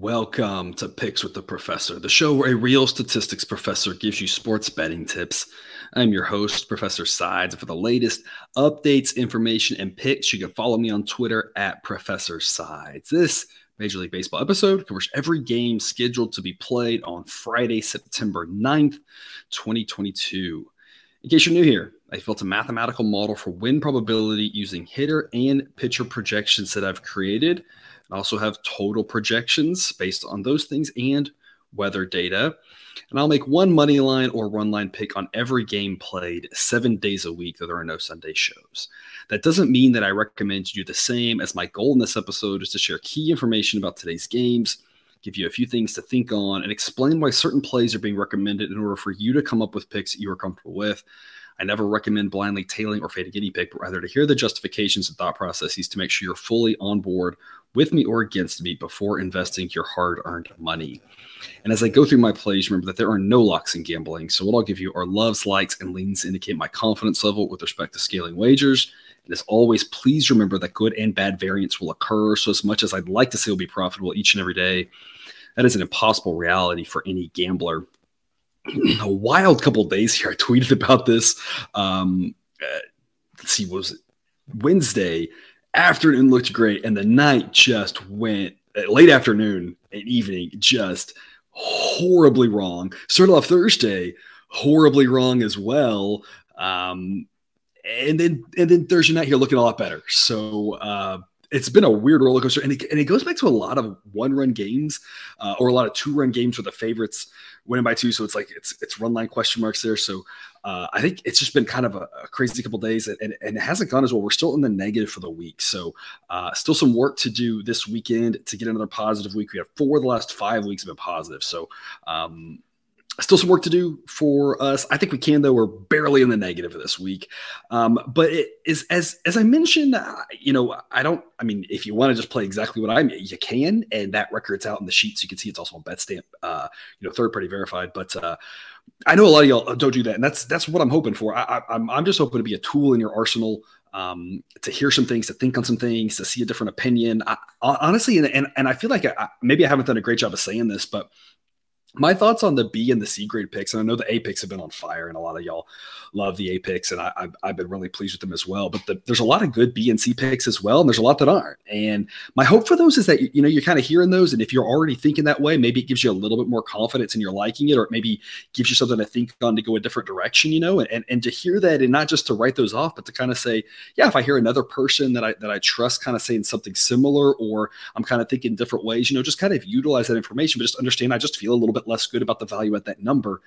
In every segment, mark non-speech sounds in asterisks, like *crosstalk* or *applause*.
Welcome to Picks with the Professor, the show where a real statistics professor gives you sports betting tips. I'm your host, Professor Sides. For the latest updates, information, and picks, you can follow me on Twitter at Professor Sides. This Major League Baseball episode covers every game scheduled to be played on Friday, September 9th, 2022. In case you're new here, I built a mathematical model for win probability using hitter and pitcher projections that I've created. I also have total projections based on those things and weather data. And I'll make one money line or run line pick on every game played seven days a week, though there are no Sunday shows. That doesn't mean that I recommend you do the same, as my goal in this episode is to share key information about today's games, give you a few things to think on, and explain why certain plays are being recommended in order for you to come up with picks you are comfortable with. I never recommend blindly tailing or fading any pick, but rather to hear the justifications and thought processes to make sure you're fully on board with me or against me before investing your hard earned money. And as I go through my plays, remember that there are no locks in gambling. So, what I'll give you are loves, likes, and leans indicate my confidence level with respect to scaling wagers. And as always, please remember that good and bad variance will occur. So, as much as I'd like to say will be profitable each and every day, that is an impossible reality for any gambler. A wild couple days here. I tweeted about this. Um, uh, let's see, was it Wednesday? Afternoon looked great, and the night just went uh, late afternoon and evening just horribly wrong. Started off Thursday horribly wrong as well. Um, and then and then Thursday night here looking a lot better. So uh, it's been a weird roller coaster, and it, and it goes back to a lot of one run games uh, or a lot of two run games where the favorites winning by two. So it's like it's it's run line question marks there. So uh, I think it's just been kind of a, a crazy couple days, and, and it hasn't gone as well. We're still in the negative for the week, so uh, still some work to do this weekend to get another positive week. We have four of the last five weeks have been positive, so um, Still some work to do for us. I think we can, though. We're barely in the negative this week. Um, but it is as as I mentioned, uh, you know, I don't. I mean, if you want to just play exactly what I'm, you can, and that record's out in the sheets. You can see it's also on BetStamp, uh, you know, third party verified. But uh, I know a lot of y'all don't do that, and that's that's what I'm hoping for. I, I, I'm I'm just hoping to be a tool in your arsenal um, to hear some things, to think on some things, to see a different opinion. I, honestly, and, and, and I feel like I, maybe I haven't done a great job of saying this, but my thoughts on the B and the C grade picks, and I know the A picks have been on fire, and a lot of y'all love the A picks, and I, have I've been really pleased with them as well. But the, there's a lot of good B and C picks as well, and there's a lot that aren't. And my hope for those is that you know you're kind of hearing those, and if you're already thinking that way, maybe it gives you a little bit more confidence and you're liking it, or it maybe gives you something to think on to go a different direction, you know. And and to hear that, and not just to write those off, but to kind of say, yeah, if I hear another person that I that I trust, kind of saying something similar, or I'm kind of thinking different ways, you know, just kind of utilize that information, but just understand I just feel a little bit less good about the value at that number.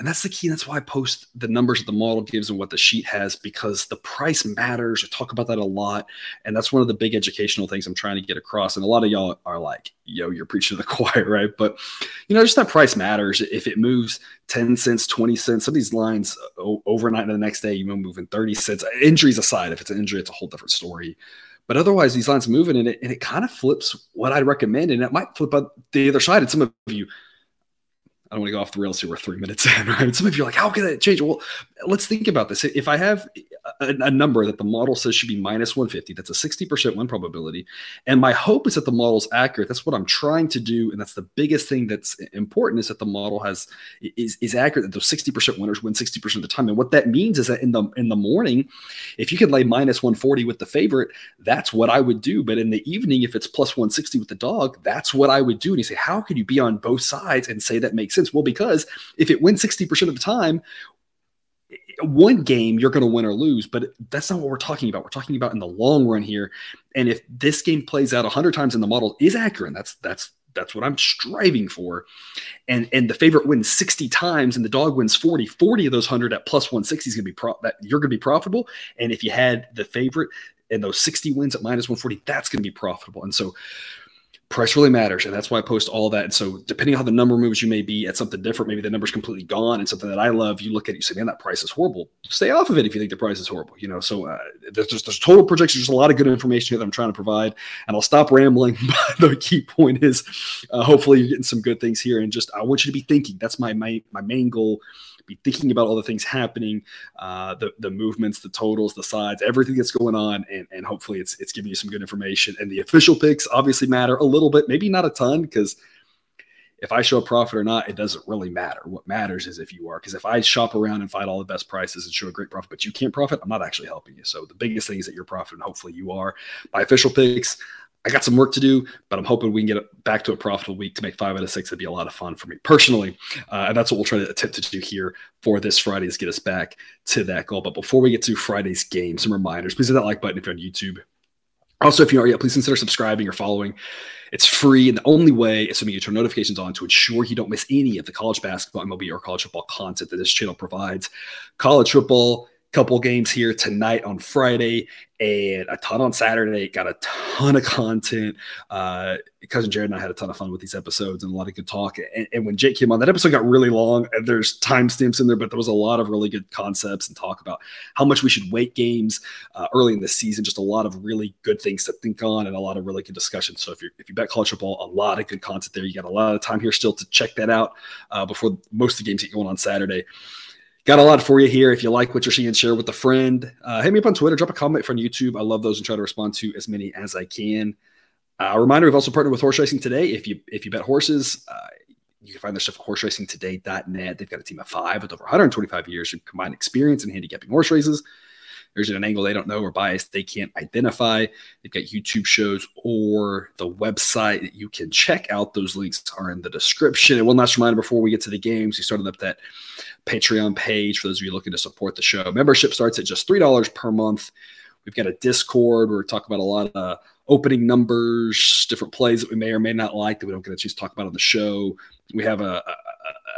And that's the key. That's why I post the numbers that the model gives and what the sheet has because the price matters. I talk about that a lot. And that's one of the big educational things I'm trying to get across. And a lot of y'all are like, yo, you're preaching to the *laughs* choir, right? But, you know, just that price matters. If it moves 10 cents, 20 cents, some of these lines uh, overnight and the next day, you know, moving 30 cents. Uh, injuries aside, if it's an injury, it's a whole different story. But otherwise, these lines moving and it, and it kind of flips what I'd recommend. And it might flip out the other side. And some of you, I don't want to go off the rails here. We're three minutes in, *laughs* right? Some of you are like, how can that change? Well, let's think about this. If I have a, a, number that the model says should be minus 150, that's a 60% win probability. And my hope is that the model's accurate. That's what I'm trying to do. And that's the biggest thing that's important is that the model has is, is accurate, that those 60% winners win 60% of the time. And what that means is that in the in the morning, if you could lay minus 140 with the favorite, that's what I would do. But in the evening, if it's plus 160 with the dog, that's what I would do. And you say, how can you be on both sides and say that makes sense? sense. Well, because if it wins 60% of the time, one game you're going to win or lose, but that's not what we're talking about. We're talking about in the long run here. And if this game plays out 100 times in the model is accurate, that's that's that's what I'm striving for. And and the favorite wins 60 times and the dog wins 40. 40 of those 100 at plus 160 is going to be pro- that you're going to be profitable. And if you had the favorite and those 60 wins at minus 140, that's going to be profitable. And so price really matters and that's why i post all that. And so depending on how the number moves you may be at something different. Maybe the number's completely gone and something that i love you look at it you say man that price is horrible. Stay off of it if you think the price is horrible you know? So uh, there's there's total projections there's a lot of good information here that i'm trying to provide and i'll stop rambling *laughs* but the key point is uh, hopefully you're getting some good things here and just i want you to be thinking. That's my my, my main goal be thinking about all the things happening, uh, the the movements, the totals, the sides, everything that's going on, and and hopefully it's it's giving you some good information. And the official picks obviously matter a little bit, maybe not a ton, because if I show a profit or not, it doesn't really matter. What matters is if you are, because if I shop around and find all the best prices and show a great profit, but you can't profit, I'm not actually helping you. So the biggest thing is that you're profiting. Hopefully you are. My official picks, I got some work to do, but I'm hoping we can get back to a profitable week to make five out of six. It'd be a lot of fun for me personally. Uh, and that's what we'll try to attempt to do here for this Friday is get us back to that goal. But before we get to Friday's game, some reminders. Please hit that like button if you're on YouTube. Also, if you aren't yet, please consider subscribing or following. It's free, and the only way is for me to turn notifications on to ensure you don't miss any of the college basketball, MLB, or college football content that this channel provides. College football, couple games here tonight on Friday and a ton on Saturday. Got a ton of content. Uh, cousin Jared and I had a ton of fun with these episodes and a lot of good talk. And, and when Jake came on, that episode got really long. There's timestamps in there, but there was a lot of really good concepts and talk about how much we should weight games uh, early in the season. Just a lot of really good things to think on and a lot of really good discussion. So if you if you bet college football, a lot of good content there. You got a lot of time here still to check that out uh, before most of the games get going on Saturday. Got a lot for you here. If you like what you're seeing, share with a friend. Uh, hit me up on Twitter. Drop a comment from YouTube. I love those and try to respond to as many as I can. Uh, a reminder: we've also partnered with Horse Racing Today. If you if you bet horses, uh, you can find their stuff at horseracingtoday.net. They've got a team of five with over 125 years of combined experience in handicapping horse races. There's an angle they don't know or bias they can't identify. They've got YouTube shows or the website that you can check out. Those links are in the description. And one last reminder before we get to the games, we started up that Patreon page for those of you looking to support the show. Membership starts at just $3 per month. We've got a Discord where we talk about a lot of opening numbers, different plays that we may or may not like that we don't get a chance to talk about on the show. We have a, a,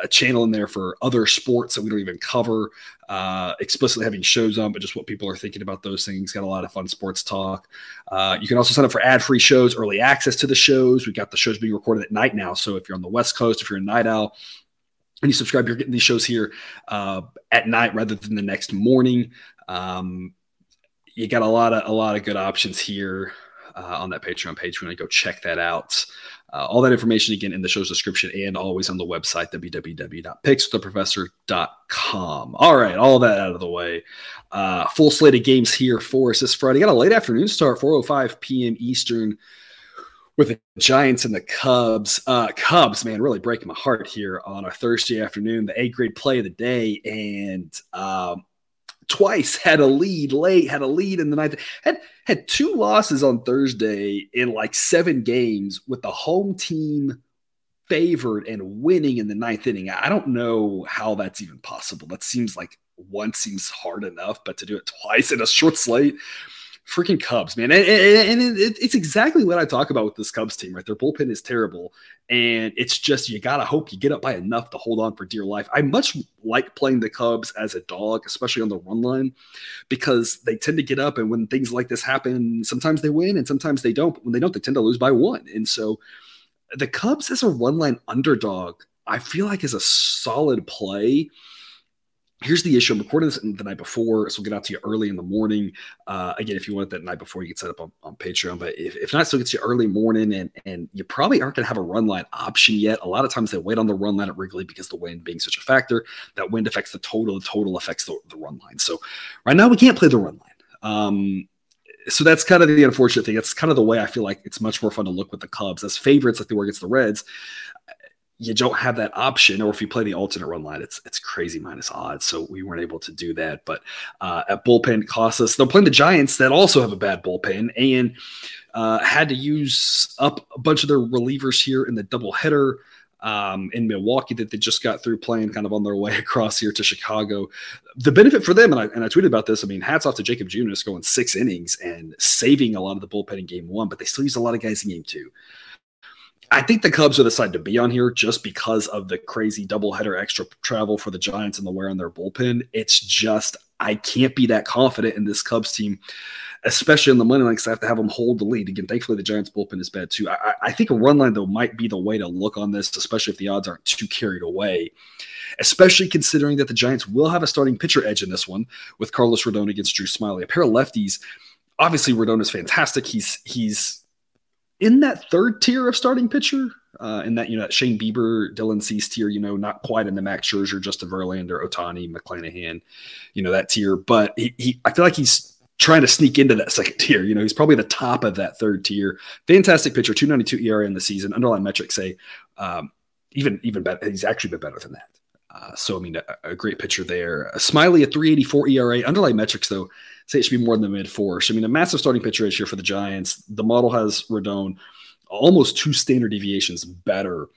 a channel in there for other sports that we don't even cover, uh, explicitly having shows on, but just what people are thinking about those things. Got a lot of fun sports talk. Uh, you can also sign up for ad free shows, early access to the shows. We've got the shows being recorded at night now. So if you're on the West Coast, if you're a night owl, and you subscribe, you're getting these shows here uh, at night rather than the next morning. Um, you got a lot of a lot of good options here uh, on that Patreon page. We're to go check that out. Uh, all that information again in the show's description and always on the website www.pickswiththeprofessor.com. All right, all that out of the way. Uh, full slate of games here for us this Friday. Got a late afternoon start, 4:05 p.m. Eastern with the Giants and the Cubs. Uh, Cubs, man, really breaking my heart here on a Thursday afternoon, the A grade play of the day, and um, twice had a lead late, had a lead in the ninth, had had two losses on Thursday in like seven games with the home team favored and winning in the ninth inning. I don't know how that's even possible. That seems like one seems hard enough, but to do it twice in a short slate freaking Cubs, man. And, and, it, it's exactly what I talk about with this Cubs team, right? Their bullpen is terrible. And it's just, you got to hope you get up by enough to hold on for dear life. I much like playing the Cubs as a dog, especially on the run line, because they tend to get up. And when things like this happen, sometimes they win and sometimes they don't. But when they don't, they tend to lose by one. And so the Cubs as a run line underdog, I feel like is a solid play here's the issue. I'm recording this the night before, so we'll get out to you early in the morning. Uh, again, if you want that night before, you can set up on, on Patreon. But if, if not, still gets you early morning, and and you probably aren't going to have a run line option yet. A lot of times they wait on the run line at Wrigley because the wind being such a factor. That wind affects the total. The total affects the, the run line. So right now we can't play the run line. Um, so that's kind of the unfortunate thing. That's kind of the way I feel like it's much more fun to look with the Cubs as favorites, like they were against the Reds you don't have that option, or if you play the alternate run line, it's it's crazy minus odds. So we weren't able to do that. But uh, at bullpen cost us. They're playing the Giants that also have a bad bullpen and uh, had to use up a bunch of their relievers here in the doubleheader. Um, in Milwaukee that they just got through playing kind of on their way *laughs* across here to Chicago. The benefit for them, and I, and I tweeted about this, I mean, hats off to Jakob Junis going six innings and saving a lot of the bullpen in game one, but they still used a lot of guys in game two. I think the Cubs are the side to be on here just because of the crazy doubleheader extra travel for the Giants and the wear on their bullpen. It's just I can't be that confident in this Cubs team, especially in the money line because I have to have them hold the lead. Again, thankfully the Giants bullpen is bad too. I, I think a run line though might be the way to look on this, especially if the odds aren't too carried away. Especially considering that the Giants will have a starting pitcher edge in this one with Carlos Rodon against Drew Smyly, a pair of lefties. Obviously, Rodon is fantastic. He's he's in that third tier of starting pitcher, uh, in that you know that Shane Bieber, Dylan Cease tier, you know, not quite in the Max Scherzer, Justin Verlander, Ohtani, McClanahan, you know that tier, but he, he I feel like he's trying to sneak into that *laughs* second tier. You know, he's probably the top of that third tier. Fantastic pitcher, 292 ERA in the season. Underlying metrics say um, even even better. He's actually been better than that. Uh, so I mean, a, a, great pitcher there. Smyly at 384 ERA. Underlying metrics though say it should be more than the mid four. So I mean, a massive starting pitcher this year for the Giants. The model has Rodon almost two standard deviations better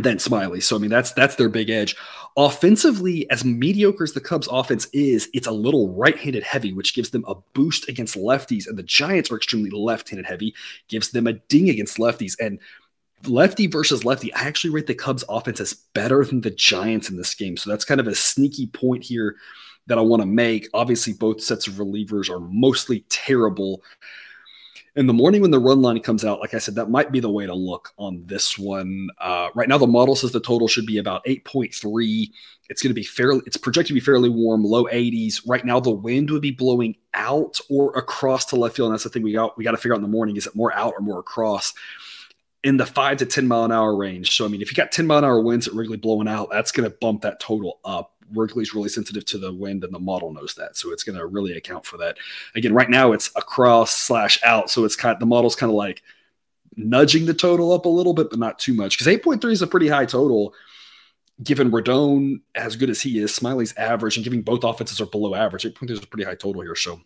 than Smyly. So I mean, that's that's their big edge. Offensively, as mediocre as the Cubs offense is, it's a little right-handed heavy, which gives them a boost against lefties. And the Giants are extremely left-handed heavy, gives them a ding against lefties. And lefty versus lefty, I actually rate the Cubs offense as better than the Giants in this game. So that's kind of a sneaky point here that I want to make. Obviously, both sets of relievers are mostly terrible in the morning when the run line comes out, like I said, that might be the way to look on this one. Uh, right now, the model says the total should be about 8.3. It's going to be fairly, it's projected to be fairly warm, low 80s. Right now, the wind would be blowing out or across to left field. And that's the thing we got, we got to figure out in the morning. Is it more out or more across? In the five to 10 mile an hour range. So, I mean, if you got 10 mile an hour winds at Wrigley blowing out, that's going to bump that total up. Wrigley's really sensitive to the wind, and the model knows that, so it's going to really account for that. Again, right now it's across slash out, so it's kind of, the model's kind of like nudging the total up a little bit, but not too much because 8.3 is a pretty high total. Given Rodon as good as he is, Smyly's average, and giving both offenses are below average, 8.3 is a pretty high total here. So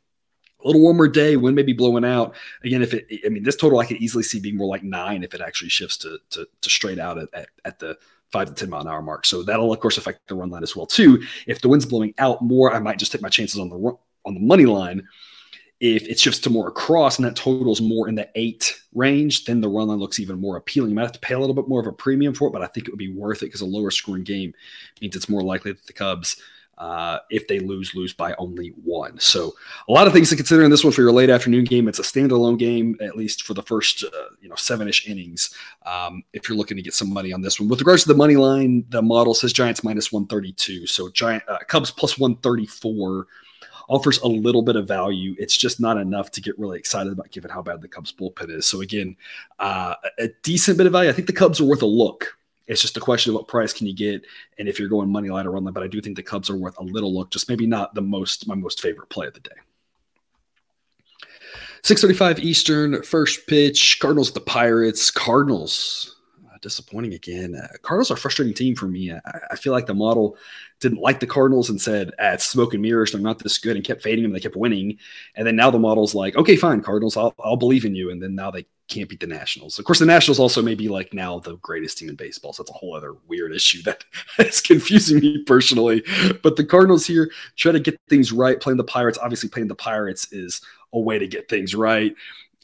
a little warmer day, wind may be blowing out. Again, if it, I mean, this total I could easily see being more like nine if it actually shifts to to, to straight out at, at, at the five to 10 mile an hour mark. So that'll of course affect the run line as well too. If the wind's blowing out more, I might just take my chances on the on the money line. If it shifts to more across and that totals more in the eight range, then the run line looks even more appealing. You might have to pay a little bit more of a premium for it, but I think it would be worth it because a lower scoring game means it's more likely that the Cubs uh, if they lose, lose by only one. So a lot of things to consider in this one for your late afternoon game. It's a standalone game, at least for the first uh, you know seven-ish innings. Um, if you're looking to get some money on this one, with regards to the money line, the model says Giants minus 132. So Giant uh, Cubs plus 134 offers a little bit of value. It's just not enough to get really excited about given how bad the Cubs bullpen is. So again, uh, a decent bit of value. I think the Cubs are worth a look it's just a question of what price can you get, and if you're going money line or run line. But I do think the Cubs are worth a little look, just maybe not the most my most favorite play of the day. 6:35 Eastern, first pitch. Cardinals the Pirates. Cardinals uh, disappointing again. Uh, Cardinals are a frustrating team for me. I, I, feel like the model didn't like the Cardinals and said, ah, "It's smoke and mirrors. They're not this good," and kept fading them. They kept winning, and then now the model's like, "Okay, fine, Cardinals. I'll, I'll believe in you." And then now they can't beat the Nationals. Of course, the Nationals also may be like now the greatest team in baseball. So that's a whole other weird issue that *laughs* is confusing me personally. But the Cardinals here try to get things right. Playing the Pirates, obviously, playing the Pirates is a way to get things right.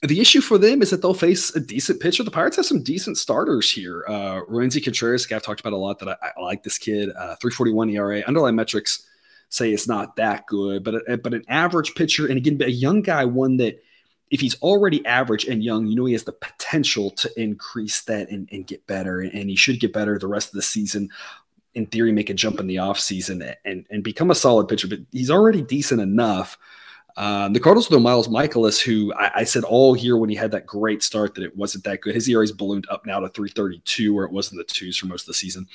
The issue for them is that they'll face a decent pitcher. The Pirates have some decent starters here. Uh, Roansy Contreras, I've talked about a lot that I, I like this kid. Uh, 341 ERA. Underlying metrics say it's not that good, but a, but an average pitcher, and again, a young guy, one that – if he's already average and young, you know he has the potential to increase that and, and get better. And he should get better the rest of the season. In theory, make a jump in the offseason and, and become a solid pitcher. But he's already decent enough. Um, the Cardinals with Miles Mikolas, who I, I, said all year when he had that great start that it wasn't that good. His ERA's ballooned up now to 332, where it was in the twos for most of the season.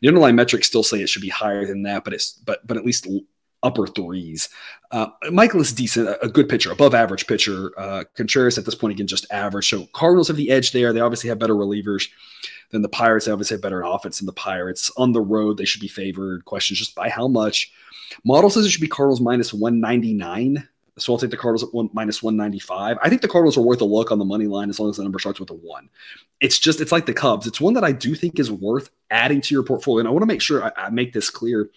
The underlying metrics still say it should be higher than that, but it's but but at least upper threes. Uh, Mikolas decent, a good pitcher, above average pitcher. Uh, Contreras at this point again just average. So Cardinals have the edge there. They obviously have better relievers than the Pirates. They obviously have better offense than the Pirates. On the road, they should be favored. Questions just by how much. Model says it should be Cardinals minus 199. So I'll take the Cardinals at one, minus 195. I think the Cardinals are worth a look on the money line as long as the number starts with a one. It's just, it's like the Cubs. It's one that I do think is worth adding to your portfolio. And I want to make sure I, I make this clear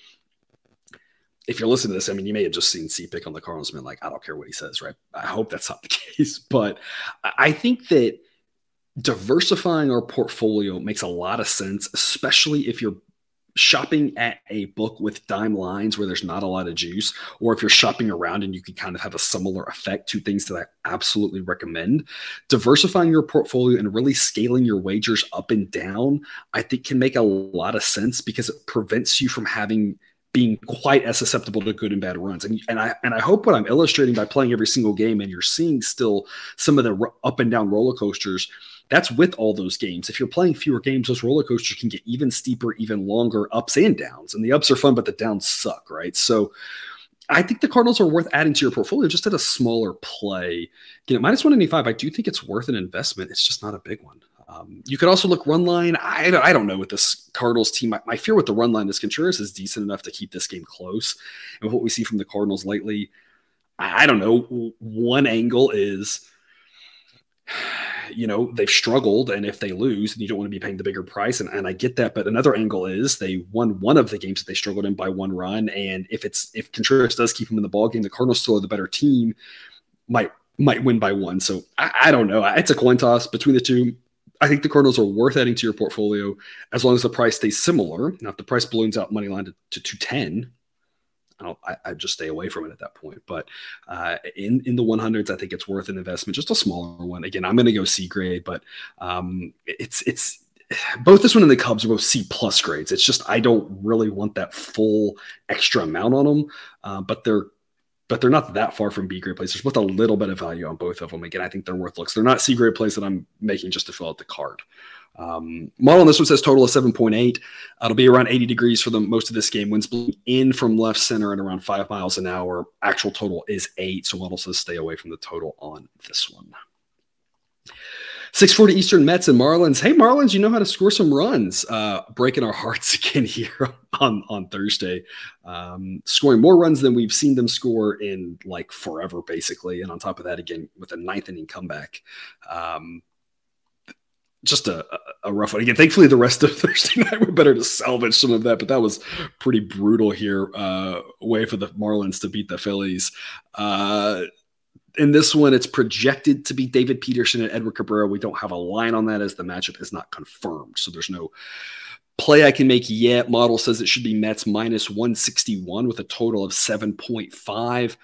if you're listening to this, I mean, you may have just seen CPick on the Cardinals and like, I don't care what he says, right? I hope that's not the *laughs* case. But I think that diversifying our portfolio makes a lot of sense, especially if you're shopping at a book with dime lines where there's not a lot of juice, or if you're shopping around and you can kind of have a similar effect to things that I absolutely recommend. Diversifying your portfolio and really scaling your wagers up and down, I think can make a lot of sense because it prevents you from having – being quite as susceptible to good and bad runs. And, and I and I hope what I'm illustrating by playing every single game and you're seeing still some of the up and down roller coasters. That's with all those games. If you're playing fewer games, those roller coasters can get even steeper, even longer ups and downs. And the ups are fun, but the downs suck, right? So I think the Cardinals are worth adding to your portfolio just at a smaller play. Again, at minus 185, I do think it's worth an investment. It's just not a big one. Um, you could also look run line. I, I don't know with this Cardinals team. My, my, fear with the run line is Contreras is decent enough to keep this game close. And what we see from the Cardinals lately, I, I don't know. One angle is you know they've struggled and if they lose then you don't want to be paying the bigger price and, and i get that but another angle is they won one of the games that they struggled in by one run and if it's if contreras does keep them in the ball game the cardinals still are the better team might might win by one so i, I don't know it's a coin toss between the two I think the Cardinals are worth adding to your portfolio as long as the price stays similar. Now, if the price balloons out money line to, to 210, I, I just stay away from it at that point. But uh, in in the 100s, I think it's worth an investment, just a smaller one. Again, I'm going to go C grade, but um, it's it's both this one and the Cubs are both C plus grades. It's just I don't really want that full extra amount on them, uh, but they're but they're not that far from B grade plays. There's both a little bit of value on both of them. Again, I think they're worth looks. They're not C grade plays that I'm making just to fill out the card. Um, model on this one says total of 7.8. Uh, it'll be around 80 degrees for the most of this game. Winds blowing in from left center and around five miles an hour. Actual total is eight. So model says stay away from the total on this one. 640 Eastern Mets and Marlins. Hey, Marlins, you know how to score some runs. Uh, breaking our *laughs* hearts again here on, on Thursday. Um, scoring more runs than we've seen them score in like forever, basically. And on top of that, again, with a ninth inning comeback. Um, just a, a rough one. Again, thankfully, the rest of *laughs* Thursday night were better to salvage some of that, but that was pretty brutal here. Uh, way for the Marlins to beat the Phillies. Uh, in this one, it's projected to be David Peterson and Edward Cabrera. We don't have a line on that as the matchup is not confirmed, so there's no play I can make yet. Model says it should be Mets minus 161 with a total of 7.5.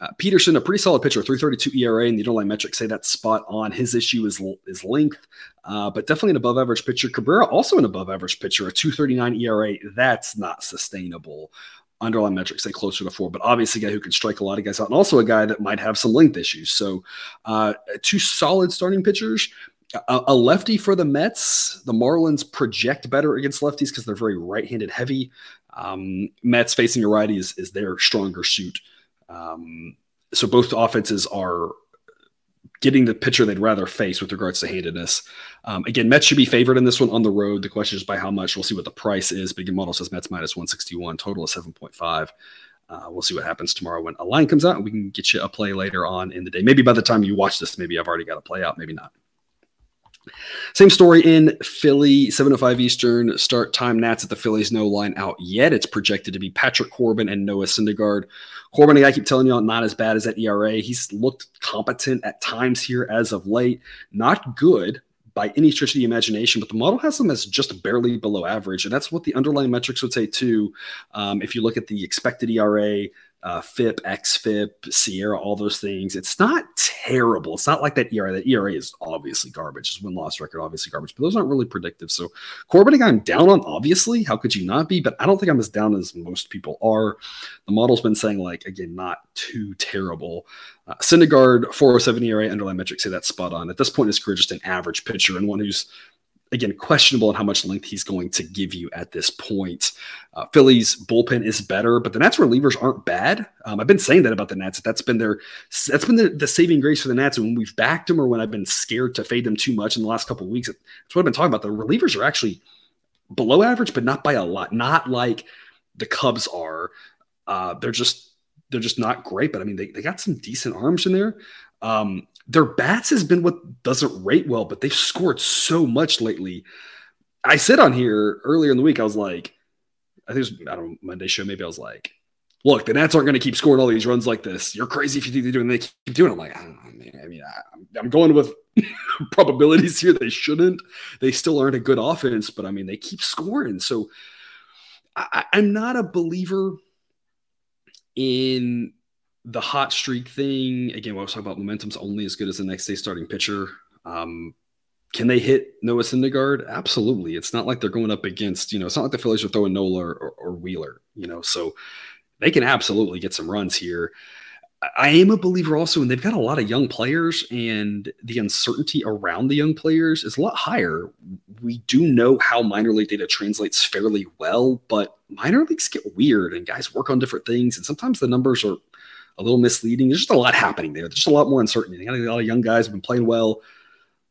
Uh, Peterson, a pretty solid pitcher, 332 ERA, and the underlying metrics say that's spot on. His issue is is length, uh, but definitely an above average pitcher. Cabrera, also an above average pitcher, a 239 ERA. That's not sustainable. Underlying metrics say closer to four, but obviously a guy who can strike a lot of guys out, and also a guy that might have some length issues. So, uh, two solid starting pitchers. A, a lefty for the Mets. The Marlins project better against lefties because they're very right-handed heavy. Um, Mets facing a righty is, is their stronger suit. Um, so both offenses are getting the pitcher they'd rather face with regards to handedness. Um, again, Mets should be favored in this one on the road. The question is by how much. We'll see what the price is. Big model says Mets minus 161, total of 7.5. Uh, we'll see what happens tomorrow when a line comes out, we can get you a play later on in the day. Maybe by the time you watch this, maybe I've already got a play out, maybe not. Same story in Philly, 705 Eastern start time. Nats at the Phillies, no line out yet. It's projected to be Patrick Corbin and Noah Syndergaard. Corbin, I keep telling y'all, not as bad as that ERA. He's looked competent at times here as of late. Not good by any stretch of the imagination, but the model has them as just barely below average. And that's what the underlying metrics would say too. Um, if you look at the expected ERA, uh, FIP, XFIP, SIERA, all those things. It's not terrible. It's not like that ERA. That ERA is obviously garbage. His win loss record, obviously garbage, but those aren't really predictive. So Corbin, I'm down on, obviously. How could you not be? But I don't think I'm as down as most people are. The model's been saying, like, again, not too terrible. Uh, Syndergaard, 407 ERA, underlying metrics say that's spot on. At this point in his career, just an average pitcher and one who's again, questionable on how much length he's going to give you at this point. Uh, Philly's bullpen is better, but the Nats relievers aren't bad. Um, I've been saying that about the Nats. That's been their that's been the, the, saving grace for the Nats. And when we've backed them or when I've been scared to fade them too much in the last couple of weeks, that's what I've been talking about. The relievers are actually below average, but not by a lot. Not like the Cubs are. Uh, they're just they're just not great. But I mean, they, they got some decent arms in there. Um, their bats has been what doesn't rate well, but they've scored so much lately. I said on here earlier in the week, I was like, I think it was I don't know Monday show. Maybe I was like, look, the Nats aren't going to keep scoring all these runs like this. You're crazy if you think they're doing. They keep doing. It. I'm like, I, know, I mean, I, am going with *laughs* probabilities here. They shouldn't. They still aren't a good offense, but I mean, they keep scoring. So I, I'm not a believer in the hot streak thing again. I was talking about, momentum's only as good as the next day starting pitcher. Um, can they hit Noah Syndergaard? Absolutely. It's not like they're going up against, you know, it's not like the Phillies are throwing Nola or, or, Wheeler, you know, so they can absolutely get some runs here. I am a believer also, and they've got a lot of young players, and the uncertainty around the young players is a lot higher. We do know how minor league data translates fairly well, but minor leagues get weird, and guys work on different things, and sometimes the numbers are a little misleading. There's just a lot happening there. There's just a lot more uncertainty. They got a lot of young guys have been playing well.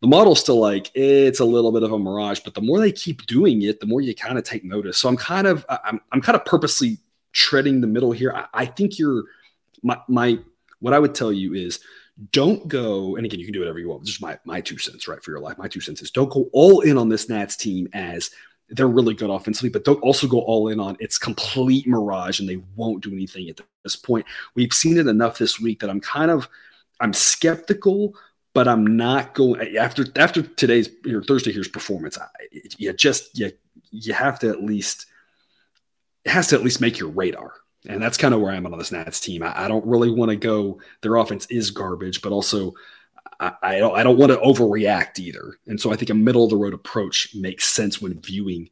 The model's still like it's a little bit of a mirage, but the more they keep doing it, the more you kind of take notice. So I'm kind of I'm I'm kind of purposely treading the middle here. I, I think you're my my what I would tell you is don't go and again you can do whatever you want just my my two cents right for your life my two cents is don't go all in on this nats team as they're really good offensively but don't also go all in on it's complete mirage and they won't do anything at this point we've seen it enough this week that i'm kind of i'm skeptical but i'm not going after after today's your thursday here's performance I, you just you you have to at least it has to at least make your radar and that's kind of where I'm on this Nats team. I, I don't really want to go. Their offense is garbage, but also I, I don't I don't want to overreact either. And so I think a middle of the road approach makes sense when viewing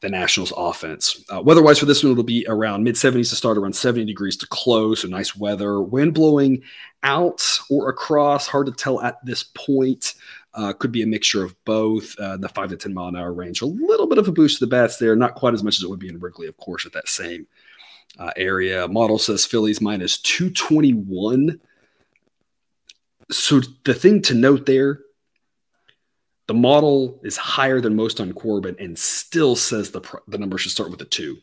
the Nationals offense. Uh, weather-wise for this one, it'll be around mid 70s to start, around 70 degrees to close. So nice weather. Wind blowing out or across, hard to tell at this point. Uh, could be a mixture of both. Uh, the five to 10 mile an hour range. A little bit of a boost to the bats there, not quite as much as it would be in Wrigley, of course, at that same uh, area. Model says Phillies minus 221. So the thing to note there, the model is higher than most on Corbin and still says the, the number should start with a two.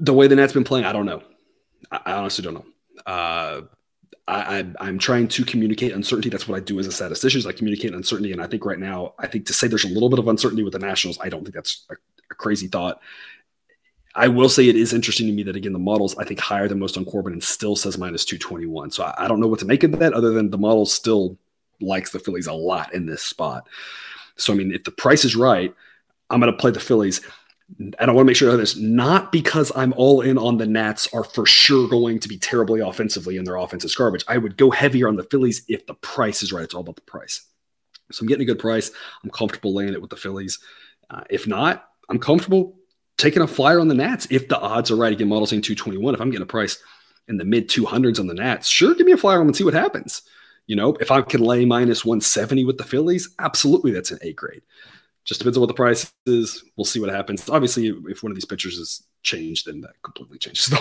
The way the Nats been playing, I don't know. I, I honestly don't know. Uh, I, am trying to communicate uncertainty. That's what I do as a statistician. Is I communicate uncertainty, and I think right now, I think to say there's a little bit of uncertainty with the Nationals, I don't think that's a, a crazy thought. I will say it is interesting to me that again the models I think higher than most on Corbin and still says minus 221. So I, I don't know what to make of that other than the model still likes the Phillies a lot in this spot. So I mean, if the price is right, I'm going to play the Phillies. And I want to make sure this, not because I'm all in on the Nats are for sure going to be terribly offensively and their offense is garbage. I would go heavier on the Phillies if the price is right. It's all about the price. So I'm getting a good price. I'm comfortable laying it with the Phillies. Uh, if not, I'm comfortable taking a flyer on the Nats if the odds are right. Again, model saying 221. If I'm getting a price in the mid 200s on the Nats, sure, give me a flyer on and see what happens. You know, if I can lay minus 170 with the Phillies, absolutely that's an A grade. Just depends on what the price is. We'll see what happens. Obviously, if one of these pitchers is changed, then that completely changes *laughs* the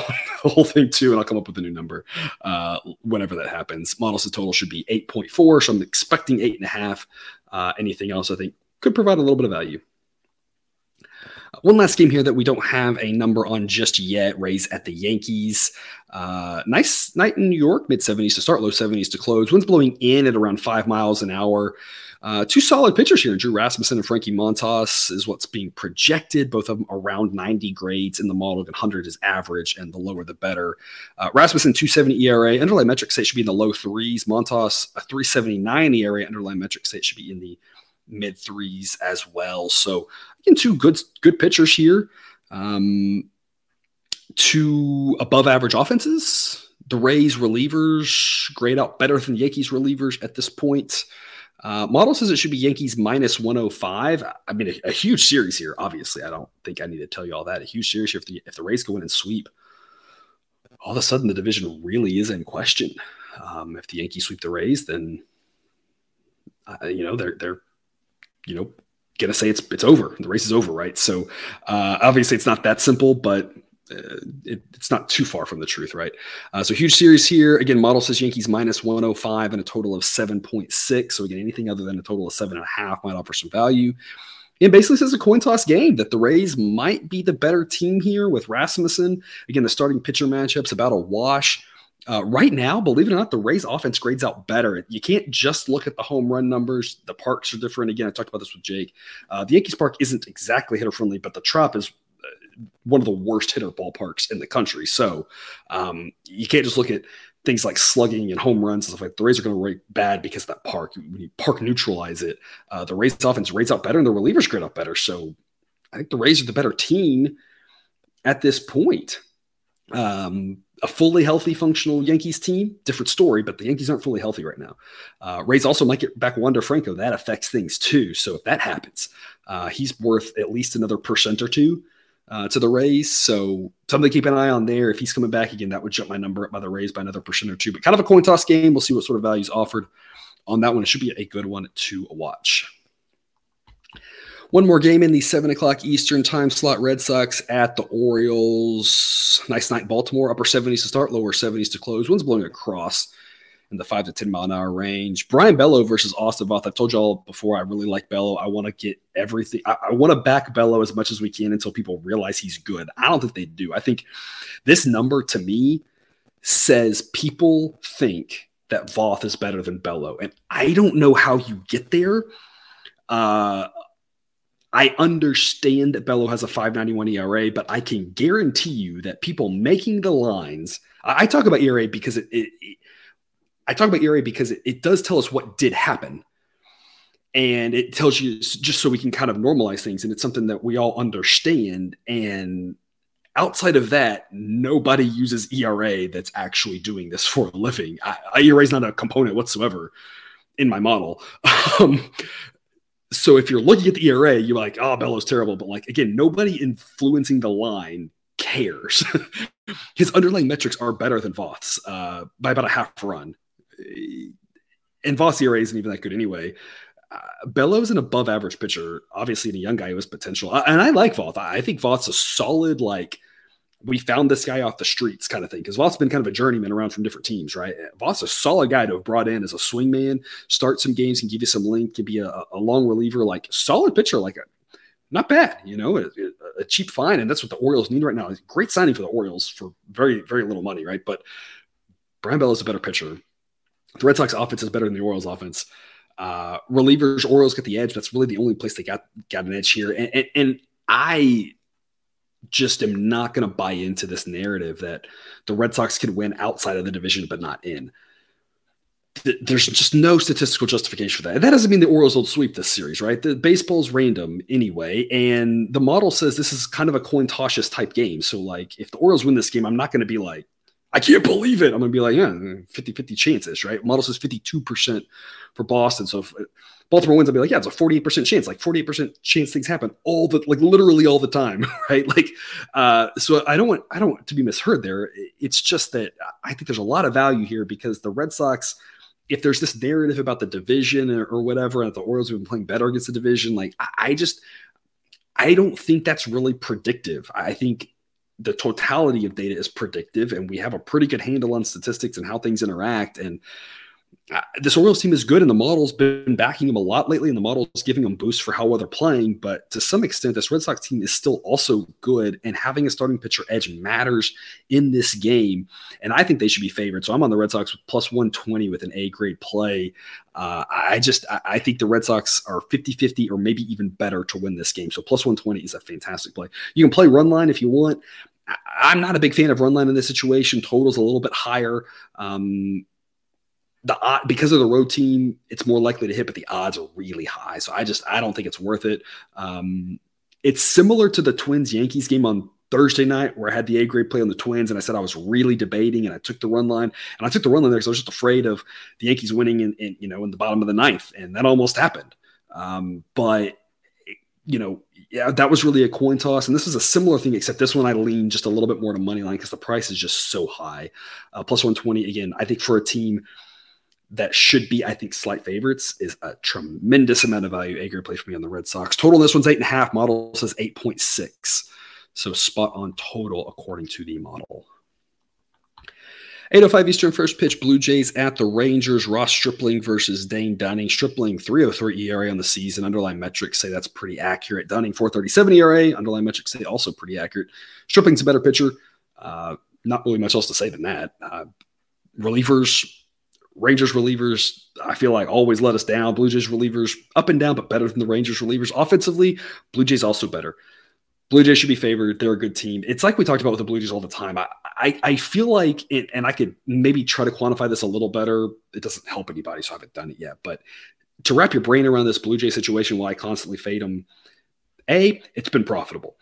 whole thing too. And I'll come up with a new number uh, whenever that happens. Models the total should be 8.4, so I'm expecting eight and a half. Uh, anything else I think could provide a little bit of value. One last game here that we don't have a number on just yet. Rays at the Yankees. Uh, nice night in New York, mid 70s to start, low 70s to close. Winds blowing in at around five miles an hour. Uh, two solid pitchers here, Drew Rasmussen and Frankie Montas is what's being projected. Both of them around 90 grades in the model. 100 is average, and the lower the better. Uh, Rasmussen 270 ERA. Underlying metrics it should be in the low threes. Montas a 379 ERA. Underlying metrics it should be in the mid threes as well. So again, two good good pitchers here. Um, two above average offenses. The Rays relievers grade out better than Yankees relievers at this point. Uh, model says it should be Yankees minus 105. I mean, a, a, huge series here. Obviously, I don't think I need to tell you all that. A huge series here. If the if the Rays go in and sweep, all of a sudden the division really is in question. Um, if the Yankees sweep the Rays, then uh, you know they're they're you know, gonna say it's it's over. The race is over, right? So uh, obviously it's not that simple, but uh, it, it's not too far from the truth, right? Uh, so huge series here. Again, model says Yankees minus 105 and a total of 7.6. So again, anything other than a total of seven and a half might offer some value. And basically says a coin toss game that the Rays might be the better team here with Rasmussen. Again, the starting pitcher matchup's about a wash. Uh, right now, believe it or not, the Rays offense grades out better. You can't just look at the home run numbers. The parks are different. Again, I talked about this with Jake. Uh, the Yankees Park isn't exactly hitter friendly, but the Trop is uh, one of the worst hitter ballparks in the country. So um, you can't just look at things like slugging and home runs and stuff like. The Rays are going to rate bad because of that park. When you park neutralize it, uh, the Rays offense rates out better and the relievers grade out better. So I think the Rays are the better team at this point. Um, a fully healthy, functional Yankees team, different story, but the Yankees aren't fully healthy right now. Uh, Rays also might get back Wander Franco. That affects things too. So if that happens, uh, he's worth at least another percent or two. uh, to the Rays. So something to keep an eye on there. If he's coming back again, that would jump my number up by the Rays by another percent or two. But kind of a coin toss game. We'll see what sort of values offered on that one. It should be a good one to watch. One more game in the seven o'clock Eastern time slot. Red Sox at the Orioles. Nice night, Baltimore. Upper 70s to start, lower 70s to close. Wind's blowing across in the five to 10 mile an hour range. Brayan Bello versus Austin Voth. I've told y'all before, I really like Bello. I want to get everything. I, I want to back Bello as much as we can until people realize he's good. I don't think they do. I think this number to me says people think that Voth is better than Bello. And I don't know how you get there. Uh, I understand that Bello has a 591 ERA, but I can guarantee you that people making the lines, I, I talk about ERA because it, it, it I talk about ERA because it, it does tell us what did happen. And it tells you just so we can kind of normalize things. And it's something that we all understand. And outside of that, nobody uses ERA that's actually doing this for a living. I, ERA is not a component whatsoever in my model. *laughs* Um, so if you're looking at the ERA, you're like, oh, Bello's terrible. But like again, nobody influencing the line cares. *laughs* His underlying metrics are better than Voth's uh, by about a half run. And Voth's ERA isn't even that good anyway. Uh, Bello's an above average pitcher, obviously, in a young guy who has potential. And I like Voth. I think Voth's a solid, like, we found this guy off the streets kind of thing. Because Voth's been kind of a journeyman around from different teams, right? Voth's a solid guy to have brought in as a swingman, start some games, can give you some length, can be a, a long reliever, like solid pitcher, like a not bad, you know, a, a, cheap find, and that's what the Orioles need right now. Great signing for the Orioles for very, very little money, right? But Brayan Bello is a better pitcher. The Red Sox offense is better than the Orioles offense. Uh, relievers, Orioles get the edge. That's really the only place they got got an edge here, and, and, and I just am not going to buy into this narrative that the Red Sox can win outside of the division but not in. There's just no statistical justification for that. And that doesn't mean the Orioles will sweep this series, right? The baseball's random anyway, and the model says this is kind of a coin toss type game. So, like, if the Orioles win this game, I'm not going to be like, I can't believe it. I'm going to be like, yeah, 50 50 chances, right? Model says 52% for Boston. So if Baltimore wins, I'll be like, yeah, it's a 48% chance, like 48% chance things happen all the, like literally all the time, *laughs* right? Like, uh, so I don't want, I don't want to be misheard there. It's just that I think there's a lot of value here because the Red Sox, if there's this narrative about the division or, or whatever, and the Orioles have been playing better against the division, like I, I just, I don't think that's really predictive. I think the totality of data is predictive and we have a pretty good handle on statistics and how things interact and this Orioles team is good, and the model's been backing them a lot lately, and the model's giving them boosts for how well they're playing. But to some extent, this Red Sox team is still also good, and having a starting pitcher edge matters in this game. And I think they should be favored. So I'm on the Red Sox with plus 120 with an A grade play. Uh, I just I think the Red Sox are 50 50 or maybe even better to win this game. So plus 120 is a fantastic play. You can play run line if you want. I'm not a big fan of run line in this situation. Total's a little bit higher. Um, the odd because of the road team, it's more likely to hit, but the odds are really high. So I just I don't think it's worth it. Um, it's similar to the Twins Yankees game on Thursday night where I had the A grade play on the Twins, and I said I was really debating, and I took the run line, and I took the run line there because I was just afraid of the Yankees winning in, in you know in the bottom of the ninth, and that almost happened. Um, but you know, yeah, that was really a coin toss. And this is a similar thing, except this one I lean just a little bit more to money line because the price is just so high. Uh, plus 120, again, I think for a team that should be, I think, slight favorites is a tremendous amount of value. A play for me on the Red Sox. Total on this one's eight and a half. Model says 8.6. So spot on total according to the model. 805 Eastern first pitch, Blue Jays at the Rangers. Ross Stripling versus Dane Dunning. Stripling 303 ERA on the season. Underlying metrics say that's pretty accurate. Dunning 437 ERA. Underlying metrics say also pretty accurate. Stripling's a better pitcher. Uh, not really much else to say than that. Uh, relievers, Rangers relievers, I feel like always let us down. Blue Jays relievers up and down, but better than the Rangers relievers. Offensively, Blue Jays also better. Blue Jays should be favored. They're a good team. It's like we talked about with the Blue Jays all the time. I, I, I feel like it, and I could maybe try to quantify this a little better. It doesn't help anybody, so I haven't done it yet. But to wrap your brain around this Blue Jay situation, while I constantly fade them, a, it's been profitable.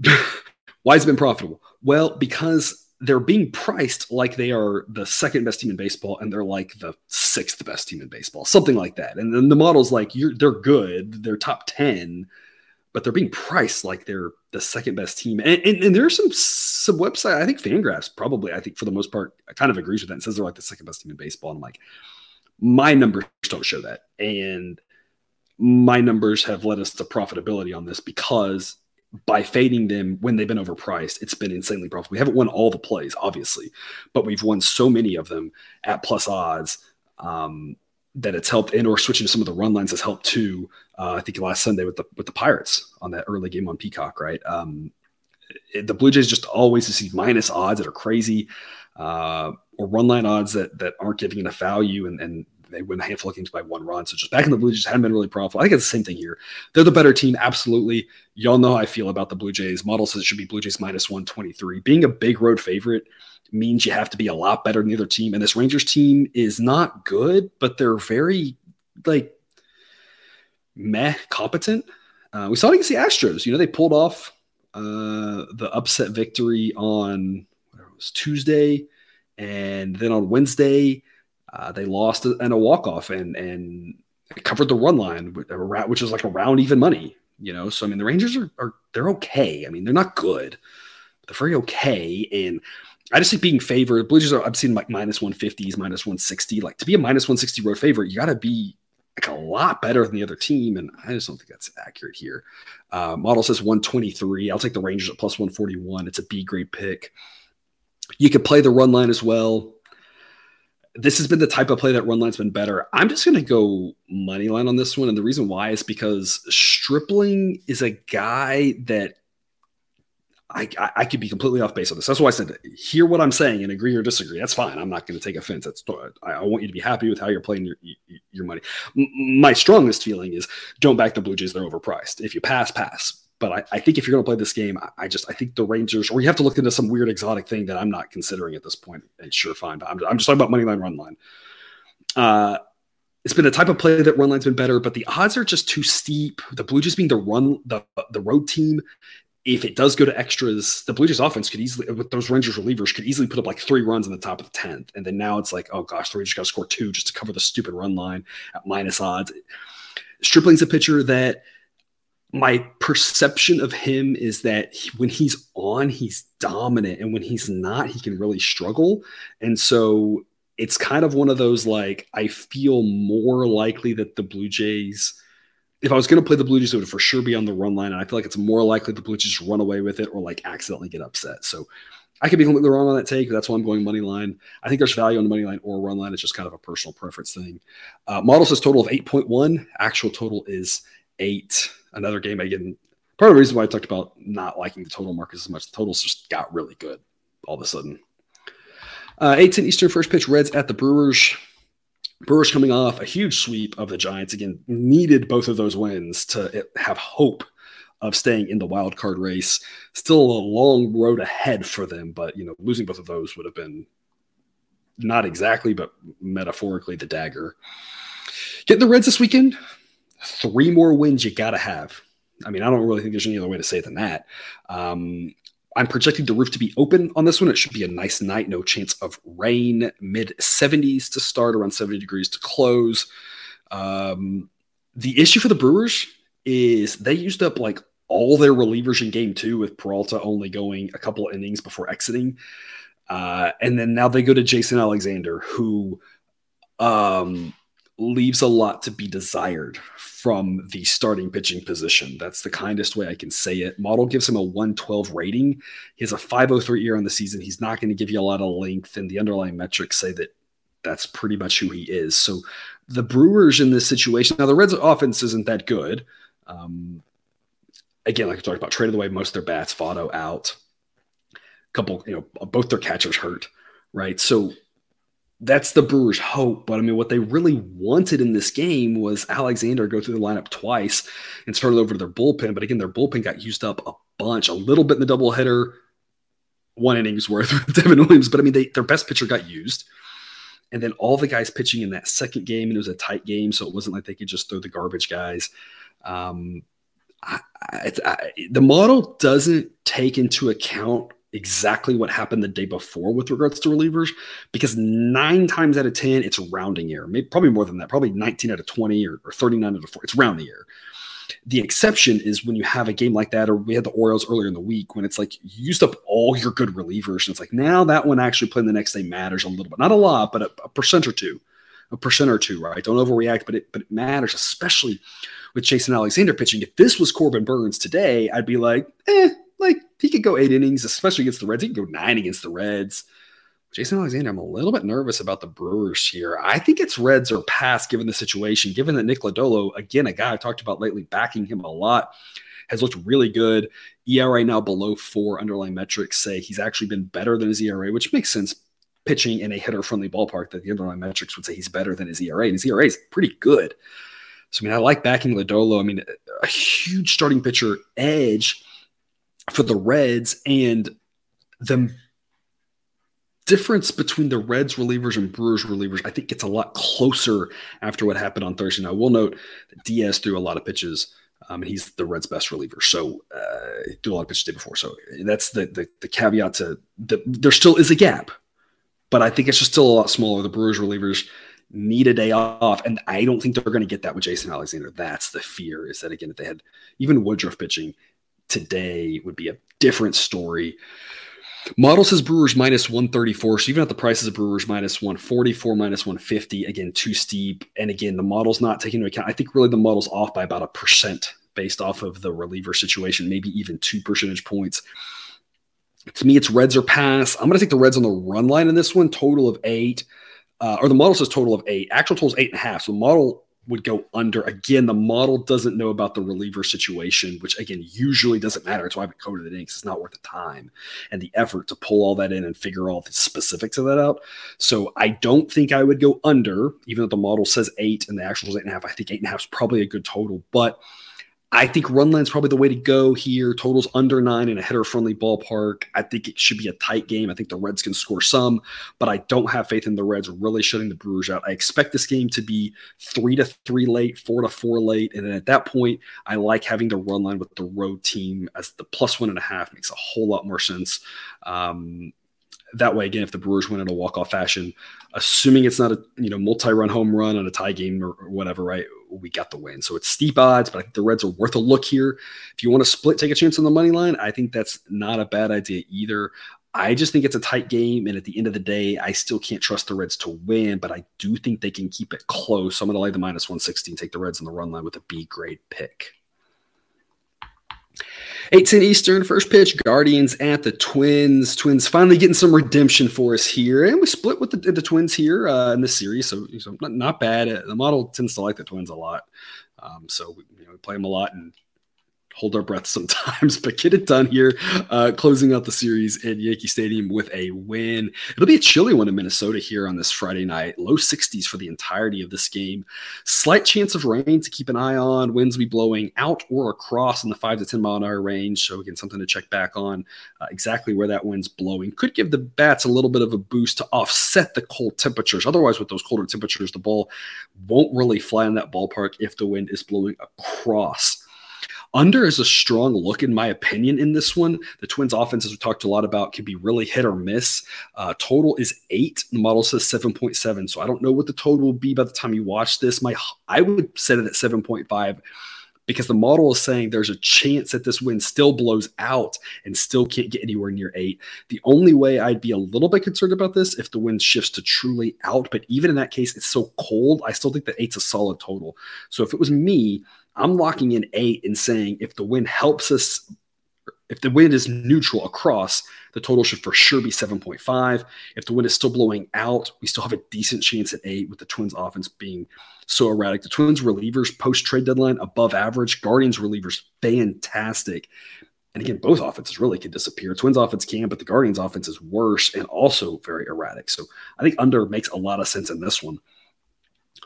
*laughs* Why has it been profitable? Well, because they're being priced like they are the second best team in baseball and they're like the sixth best team in baseball, something like that. And then the model's like you're they're good, they're top 10, but they're being priced like they're the second best team. And, and, and there's some some website, I think Fangraphs probably, I think for the most part, kind of agrees with that and says they're like the second best team in baseball. And I'm like, my numbers don't show that. And my numbers have led us to profitability on this because by fading them when they've been overpriced, it's been insanely profitable. We haven't won all the plays, obviously, but we've won so many of them at plus odds um, that it's helped. And or switching to some of the run lines has helped too. Uh, I think last Sunday with the with the Pirates on that early game on Peacock, right? Um, it, the Blue Jays just always see minus odds that are crazy, uh, or run line odds that that aren't giving enough value, and, and they win a handful of games by one run. So just back in the Blue Jays hadn't been really profitable. I think it's the same thing here. They're the better team, absolutely. Y'all know how I feel about the Blue Jays. Model says it should be Blue Jays minus 123. Being a big road favorite means you have to be a lot better than the other team. And this Rangers team is not good, but they're very like meh competent. Uh, we saw it against the Astros. You know, they pulled off uh, the upset victory on it was Tuesday, and then on Wednesday uh, they lost in a walk off and and covered the run line, which is like around even money. You know, so I mean the Rangers are, are they're okay. I mean they're not good, but they're very okay. And I just think being favored, Blue Jays are I've seen like minus 150s, minus 160. Like to be a minus 160 road favorite, you got to be like a lot better than the other team, and I just don't think that's accurate here. Uh, model says 123. I'll take the Rangers at plus 141. It's a B grade pick. You could play the run line as well this has been the type of play that run line's been better. I'm just going to go money line on this one, and the reason why is because Stripling is a guy that I, I, I could be completely off base on this. That's why I said hear what I'm saying and agree or disagree. That's fine. I'm not going to take offense. That's I, I, want you to be happy with how you're playing your your money. M- my strongest feeling is don't back the Blue Jays. They're overpriced. If you pass, pass. But I, I think if you're going to play this game, I, I, just I think the Rangers, or you have to look into some weird exotic thing that I'm not considering at this point. And sure, fine. I'm, I'm just talking about money line, run line. Uh, it's been the type of play that run line's been better, but the odds are just too steep. The Blue Jays being the run the the road team, if it does go to extras, the Blue Jays offense could easily with those Rangers relievers could easily put up like three runs in the top of the tenth, and then now it's like, oh gosh, the Rangers got to score two just to cover the stupid run line at minus odds. Stripling's a pitcher that my perception of him is that he, when he's on, he's dominant, and when he's not, he can really struggle. And so it's kind of one of those like I feel more likely that the Blue Jays, if I was going to play the Blue Jays, it would for sure be on the run line, and I feel like it's more likely the Blue Jays run away with it or like accidentally get upset. So I could be completely wrong on that take. That's why I'm going money line. I think there's value on the money line or run line. It's just kind of a personal preference thing. Uh, model says total of 8.1. Actual total is eight another game again. Part of the reason why I talked about not liking the total markets as much, the totals just got really good all of a sudden. Uh, 18 Eastern first pitch Reds at the Brewers. Brewers coming off a huge sweep of the Giants again, needed both of those wins to have hope of staying in the wild card race. Still a long road ahead for them, but you know, losing both of those would have been not exactly, but metaphorically the dagger. Getting the Reds this weekend, three more wins you got to have. I mean, I don't really think there's any other way to say it than that. Um, I'm projecting the roof to be open on this one. It should be a nice night, no chance of rain, mid 70s to start, around 70 degrees to close. Um, the issue for the Brewers is they used up like all their relievers in game two, with Peralta only going a couple innings before exiting. Uh, and then now they go to Jason Alexander, who um, leaves a lot to be desired from the starting pitching position. That's the kindest way I can say it. Model gives him a 112 rating. He has a 503 year on the season. He's not going to give you a lot of length, and the underlying metrics say that that's pretty much who he is. So the Brewers in this situation, now the Reds offense isn't that good. Um, again, like I talked about, traded away most of their bats, Votto out, couple, you know, both their catchers hurt, right? So that's the Brewers' hope. But I mean, what they really wanted in this game was Alexander go through the lineup twice and turn it over to their bullpen. But again, their bullpen got used up a bunch, a little bit in the doubleheader, one innings worth *laughs* with Devin Williams. But I mean, they, their best pitcher got used. And then all the guys pitching in that second game, and it was a tight game, so it wasn't like they could just throw the garbage guys. Um, I, I, I, the model doesn't take into account exactly what happened the day before with regards to relievers because nine times out of 10, it's rounding error. Maybe, probably more than that, probably 19 out of 20 or, or 39 out of 4. It's rounding error. The exception is when you have a game like that, or we had the Orioles earlier in the week when it's like you used up all your good relievers. And it's like now that one actually playing the next day matters a little bit. Not a lot, but a, a percent or two. A percent or two, right? Don't overreact, but it but it matters, especially with Jason Alexander pitching. If this was Corbin Burnes today, I'd be like, eh, like he could go eight innings, especially against the Reds. He could go nine against the Reds. Jason Alexander, I'm a little bit nervous about the Brewers here. I think it's Reds or pass given the situation, given that Nick Lodolo, again, a guy I talked about lately, backing him a lot, has looked really good. ERA now below four underlying metrics say he's actually been better than his ERA, which makes sense pitching in a hitter friendly ballpark that the underlying metrics would say he's better than his ERA, and his ERA is pretty good. So, I mean, I like backing Lodolo. I mean, a huge starting pitcher edge for the Reds and the difference between the Reds relievers and Brewers relievers, I think, gets a lot closer after what happened on Thursday. Now, we'll note that Diaz threw a lot of pitches, um, and he's the Reds' best reliever. So, uh, threw a lot of pitches day before. So, that's the, the, the caveat to that. There still is a gap, but I think it's just still a lot smaller. The Brewers relievers need a day off, and I don't think they're going to get that with Jason Alexander. That's the fear. Is that again, if they had even Woodruff pitching today, would be a different story. Model says Brewers minus 134. So even at the prices of Brewers minus 144, minus 150, again, too steep. And again, the model's not taking into account. I think really the model's off by about a percent based off of the reliever situation, maybe even two percentage points. To me, it's Reds or pass. I'm going to take the Reds on the run line in this one, total of eight. Uh, or the model says total of eight. Actual total is eight and a half. So model would go under. Again, the model doesn't know about the reliever situation, which again usually doesn't matter. That's why I haven't coded it in because it's not worth the time and the effort to pull all that in and figure all the specifics of that out. So I don't think I would go under, even though the model says eight and the actual is eight and a half. I think eight and a half is probably a good total, but I think run line's probably the way to go here. Totals under nine in a hitter friendly ballpark. I think it should be a tight game. I think the Reds can score some, but I don't have faith in the Reds really shutting the Brewers out. I expect this game to be three to three late, four to four late. And then at that point, I like having the run line with the road team as the plus one and a half makes a whole lot more sense. Um, that way, again, if the Brewers win in a walk-off fashion, assuming it's not a you know multi-run home run on a tie game or, or, whatever, right? We got the win, so it's steep odds, but I think the Reds are worth a look here. If you want to split, take a chance on the money line. I think that's not a bad idea either. I just think it's a tight game, and at the end of the day, I still can't trust the Reds to win, but I do think they can keep it close. So I'm going to lay the minus 116, and take the Reds on the run line with a B grade pick. 810 Eastern, first pitch, Guardians at the Twins. Twins finally getting some redemption for us here. And we split with the, the Twins here uh, in this series. So, so not, not, bad. The model tends to like the Twins a lot. Um, so we, you know, we play them a lot and hold our breath *laughs* sometimes, but get it done here, uh, closing out the series at Yankee Stadium with a win. It'll be a chilly one in Minnesota here on this Friday night, low 60s for the entirety of this game. Slight chance of rain to keep an eye on. Winds will be blowing out or across in the 5 to 10 mile an hour range. So, again, something to check back on uh, exactly where that wind's blowing. Could give the bats a little bit of a boost to offset the cold temperatures. Otherwise, with those colder temperatures, the ball won't really fly in that ballpark if the wind is blowing across. Under is a strong look, in my opinion, in this one. The Twins' offense, as we talked a lot about, can be really hit or miss. Uh, total is eight. The model says 7.7. So I don't know what the total will be by the time you watch this. My I would set it at 7.5 because the model is saying there's a chance that this wind still blows out and still can't get anywhere near eight. The only way I'd be a little bit concerned about this if the wind shifts to truly out, but even in that case, it's so cold. I still think that eight's a solid total. So if it was me, I'm locking in eight and saying if the wind helps us, if the wind is neutral across, the total should for sure be 7.5. If the wind is still blowing out, we still have a decent chance at eight with the Twins offense being so erratic. The Twins relievers post trade deadline above average, Guardians relievers fantastic. And again, both offenses really can disappear. Twins offense can, but the Guardians offense is worse and also very erratic. So I think under makes a lot of sense in this one.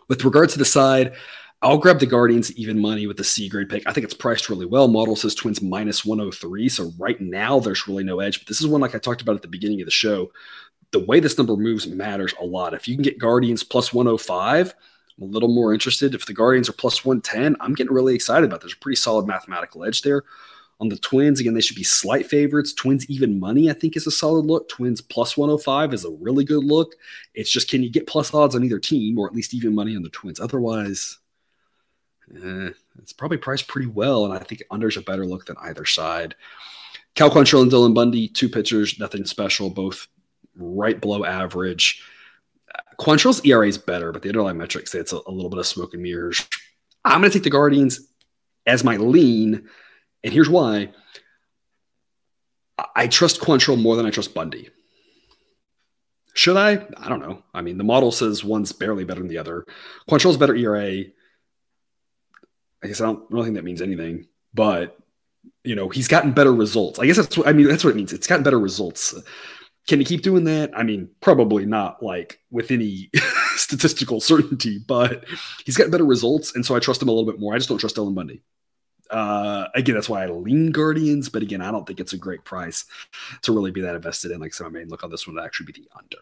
With regard to the side, I'll grab the Guardians even money with the C grade pick. I think it's priced really well. Model says Twins minus 103. So right now there's really no edge. But this is one like I talked about at the beginning of the show. The way this number moves matters a lot. If you can get Guardians plus 105, I'm a little more interested. If the Guardians are plus 110, I'm getting really excited about. There's a pretty solid mathematical edge there. On the Twins, again, they should be slight favorites. Twins even money, I think, is a solid look. Twins plus 105 is a really good look. It's just can you get plus odds on either team or at least even money on the Twins? Otherwise, eh, it's probably priced pretty well, and I think under's a better look than either side. Cal Quantrill and Dylan Bundy, two pitchers, nothing special, both right below average. Quantrill's ERA is better, but the underlying metrics say it's a, a little bit of smoke and mirrors. I'm going to take the Guardians as my lean, and here's why. I trust Quantrill more than I trust Bundy. Should I? I don't know. I mean, the model says one's barely better than the other. Quantrill's better ERA. I guess I don't really think that means anything, but you know, he's gotten better results. I guess that's what I mean. That's what it means. It's gotten better results. Can he keep doing that? I mean, probably not like with any *laughs* statistical certainty, but he's gotten better results. And so I trust him a little bit more. I just don't trust Dylan Bundy. Uh, again, that's why I lean Guardians, but again, I don't think it's a great price to really be that invested in. Like so, I main look on this one would actually be the under.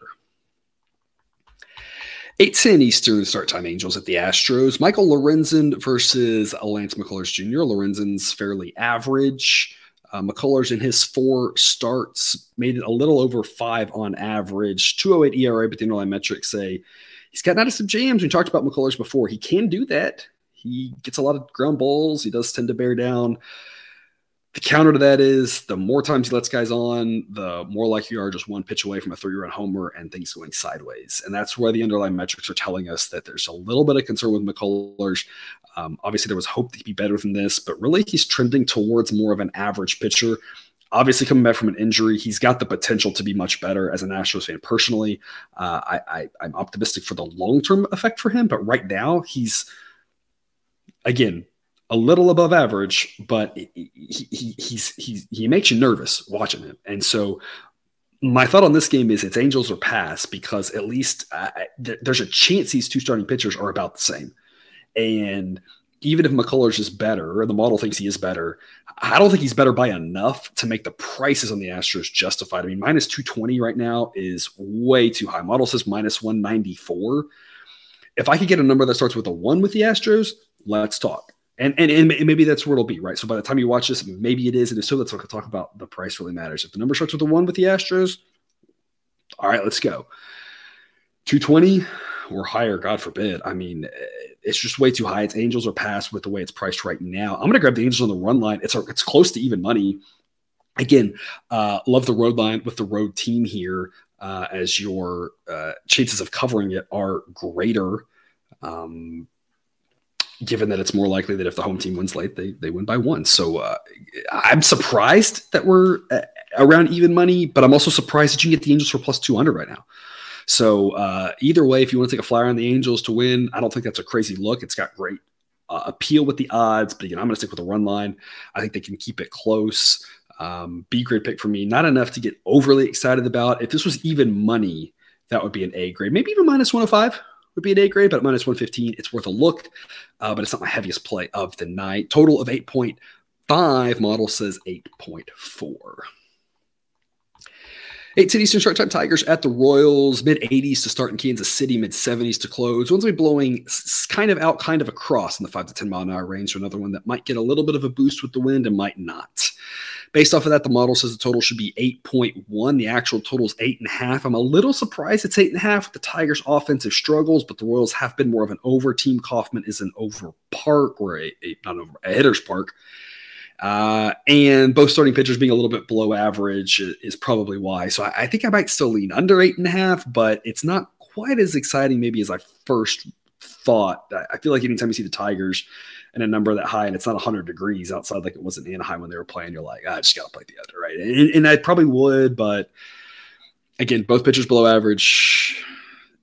8-10 Eastern start time Angels at the Astros. Michael Lorenzen versus Lance McCullers Jr. Lorenzen's fairly average. Uh, McCullers in his four starts made it a little over five on average. 208 ERA, but the underlying metrics say he's gotten out of some jams. We talked about McCullers before. He can do that. He gets a lot of ground balls. He does tend to bear down. The counter to that is the more times he lets guys on, the more likely you are just one pitch away from a three run homer and things going sideways. And that's where the underlying metrics are telling us that there's a little bit of concern with McCullers. Um, obviously, there was hope that he'd be better than this, but really he's trending towards more of an average pitcher. Obviously, coming back from an injury, he's got the potential to be much better as an Astros fan. Personally, uh, I, I, I'm optimistic for the long term effect for him, but right now he's again a little above average, but he, he, he's, he's, he makes you nervous watching him. And so my thought on this game is it's Angels or pass because at least uh, th- there's a chance these two starting pitchers are about the same. And even if McCullers is better, or the model thinks he is better, I don't think he's better by enough to make the prices on the Astros justified. I mean, minus 220 right now is way too high. Model says minus 194. If I could get a number that starts with a one with the Astros, let's talk. And, and, and maybe that's where it'll be, right? So by the time you watch this, maybe it is. And so let's talk about the price really matters. If the number starts with a one with the Astros, all right, let's go. 220 or higher, God forbid. I mean, it's just way too high. It's Angels or pass with the way it's priced right now. I'm to grab the Angels on the run line. It's it's close to even money. Again, uh, love the road line with the road team here uh, as your uh, chances of covering it are greater. Um, given that it's more likely that if the home team wins late, they they win by one. So uh, I'm surprised that we're uh, around even money, but I'm also surprised that you can get the Angels for plus 200 right now. So uh, either way, if you want to take a flyer on the Angels to win, I don't think that's a crazy look. It's got great uh, appeal with the odds, but again, I'm going to stick with the run line. I think they can keep it close. Um, B grade pick for me, not enough to get overly excited about. If this was even money, that would be an A grade, maybe even minus 105 would be an A grade, but minus 115, it's worth a look. Uh, but it's not my heaviest play of the night. Total of 8.5. Model says 8.4. 8 10 Eastern start time Tigers at the Royals, mid 80s to start in Kansas City, mid 70s to close. One's going to be blowing kind of out, kind of across in the 5 to 10 mile an hour range. So another one that might get a little bit of a boost with the wind and might not. Based off of that, the model says the total should be 8.1. The actual total is 8.5. I'm a little surprised it's 8.5 with the Tigers' offensive struggles, but the Royals have been more of an over team. Kauffman is an over park or a, a not over a hitter's park. Uh, and both starting pitchers being a little bit below average is probably why. So I, I think I might still lean under eight and a half, but it's not quite as exciting maybe as I first thought. I feel like anytime you see the Tigers, a number that high and it's not 100 degrees outside like it was in Anaheim when they were playing, you're like, I just got to play the under, right? And, and, I probably would, but again, both pitchers below average,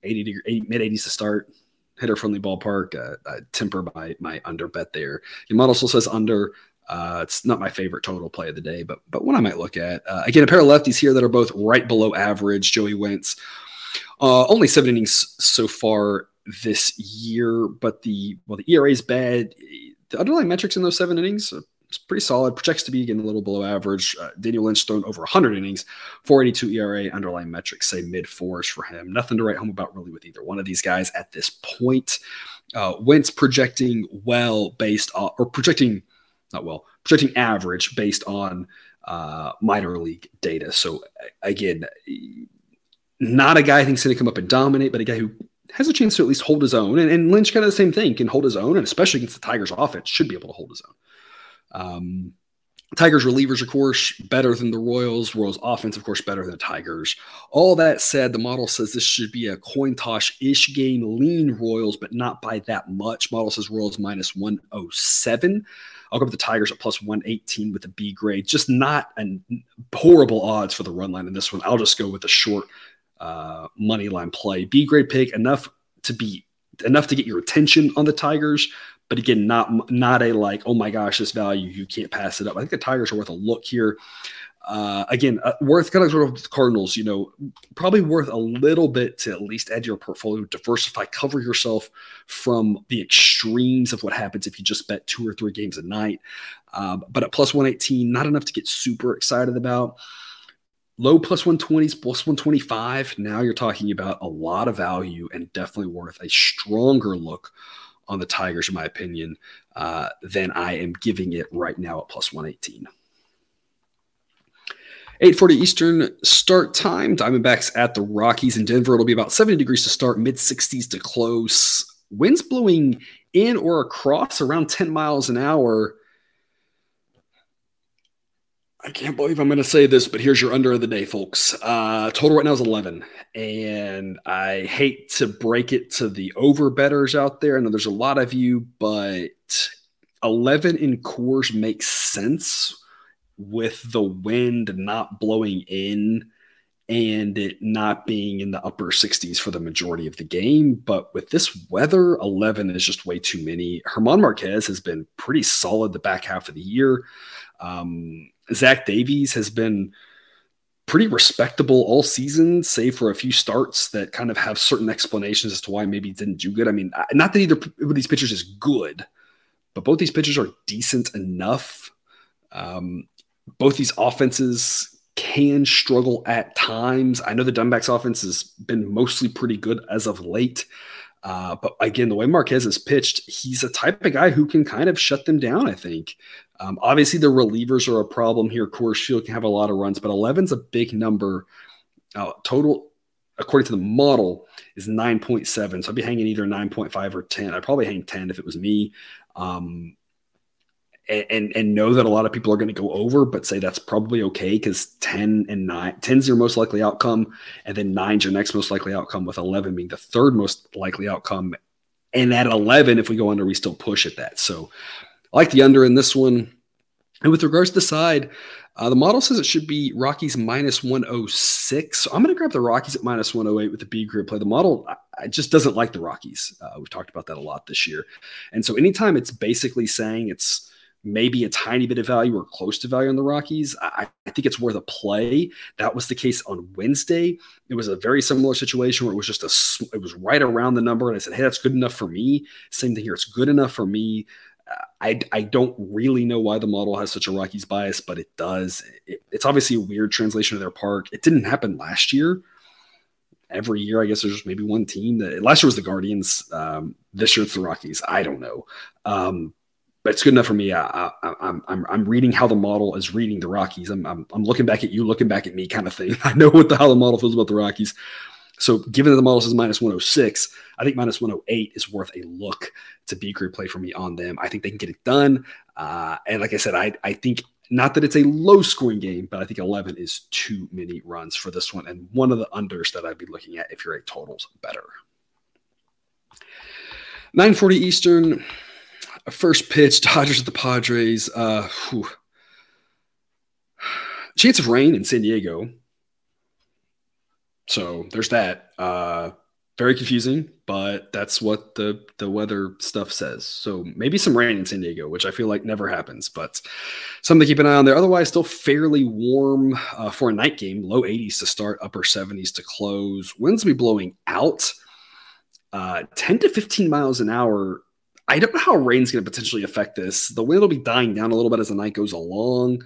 80 degree, mid 80s to start, hitter friendly ballpark. Uh, I temper my my under bet there. Your model still says under. Uh, it's not my favorite total play of the day, but but one I might look at. Uh, again, a pair of lefties here that are both right below average. Joey Wentz, uh, only seven innings so far this year, but the well, the ERA is bad. Underlying metrics in those seven innings it's pretty solid. Projects to be again a little below average. Uh, Daniel Lynch thrown over 100 innings, 482 ERA. Underlying metrics say mid fours for him. Nothing to write home about really with either one of these guys at this point. Uh, Wentz projecting well based on, or projecting not well, projecting average based on uh, minor league data. So again, not a guy I think's going to come up and dominate, but a guy who has a chance to at least hold his own. And, and Lynch kind of the same thing, can hold his own, and especially against the Tigers offense, should be able to hold his own. Um, Tigers relievers, of course, better than the Royals. Royals offense, of course, better than the Tigers. All that said, the model says this should be a coin toss ish game, lean Royals, but not by that much. Model says Royals minus 107. I'll go with the Tigers at plus 118 with a B grade. Just not an horrible odds for the run line in this one. I'll just go with the short uh, money line play. B grade pick enough to be enough to get your attention on the Tigers, but again, not not a like, oh my gosh, this value you can't pass it up. I think the Tigers are worth a look here. Uh, again, uh, worth kind of sort of the Cardinals, you know, probably worth a little bit to at least add your portfolio, diversify, cover yourself from the extremes of what happens if you just bet two or three games a night. Um, but at plus 118, not enough to get super excited about. Low plus 120s, plus 125. Now you're talking about a lot of value and definitely worth a stronger look on the Tigers, in my opinion, uh, than I am giving it right now at plus 118. 8:40 Eastern start time. Diamondbacks at the Rockies in Denver. It'll be about 70 degrees to start, mid 60s to close. Winds blowing in or across around 10 miles an hour. I can't believe I'm going to say this, but here's your under of the day, folks. Uh, total right now is 11. And I hate to break it to the over betters out there. I know there's a lot of you, but 11 in Coors makes sense with the wind not blowing in and it not being in the upper 60s for the majority of the game. But with this weather, 11 is just way too many. Germán Marquez has been pretty solid the back half of the year. Um, Zach Davies has been pretty respectable all season, save for a few starts that kind of have certain explanations as to why maybe didn't do good. I mean, not that either of these pitchers is good, but both these pitchers are decent enough. Um, both these offenses can struggle at times. I know the Diamondbacks offense has been mostly pretty good as of late. Uh, but again, the way Marquez has pitched, he's a type of guy who can kind of shut them down, I think. Um, obviously, the relievers are a problem here. Coors Field can have a lot of runs, but 11 is a big number. Uh, total, according to the model, is 9.7. So I'd be hanging either 9.5 or 10. I'd probably hang 10 if it was me. Um, and, and, and know that a lot of people are going to go over, but say that's probably okay because 10 and 9, 10 is your most likely outcome, and then 9 is your next most likely outcome, with 11 being the third most likely outcome. And at 11, if we go under, we still push at that. So I like the under in this one. And with regards to the side, uh, the model says it should be Rockies minus 106. So I'm going to grab the Rockies at minus 108 with the B group play. The model I, just doesn't like the Rockies. Uh, we've talked about that a lot this year. And so anytime it's basically saying it's maybe a tiny bit of value or close to value on the Rockies, I, I, think it's worth a play. That was the case on Wednesday. It was a very similar situation where it was just a, it was right around the number. And I said, hey, that's good enough for me. Same thing here. It's good enough for me. I, I don't really know why the model has such a Rockies bias, but it does. It, it's obviously a weird translation of their park. It didn't happen last year. Every year, I guess there's maybe one team that last year was the Guardians. Um, this year it's the Rockies. I don't know. Um, but it's good enough for me. I, am I'm, I'm reading how the model is reading the Rockies. I'm, I'm, I'm looking back at you, looking back at me, kind of thing. *laughs* I know what the how the model feels about the Rockies. So, given that the model says minus 106, I think minus 108 is worth a look to B group play for me on them. I think they can get it done. Uh, and like I said, I, I think not that it's a low scoring game, but I think 11 is too many runs for this one. And one of the unders that I'd be looking at if you're a totals better. 940 Eastern, first pitch, Dodgers at the Padres. Uh, Chance of rain in San Diego. So there's that. Uh, very confusing, but that's what the the weather stuff says. So maybe some rain in San Diego, which I feel like never happens, but something to keep an eye on there. Otherwise, still fairly warm uh, for a night game. Low 80s to start, upper 70s to close. Winds will be blowing out uh, 10 to 15 miles an hour. I don't know how rain's going to potentially affect this. The wind will be dying down a little bit as the night goes along.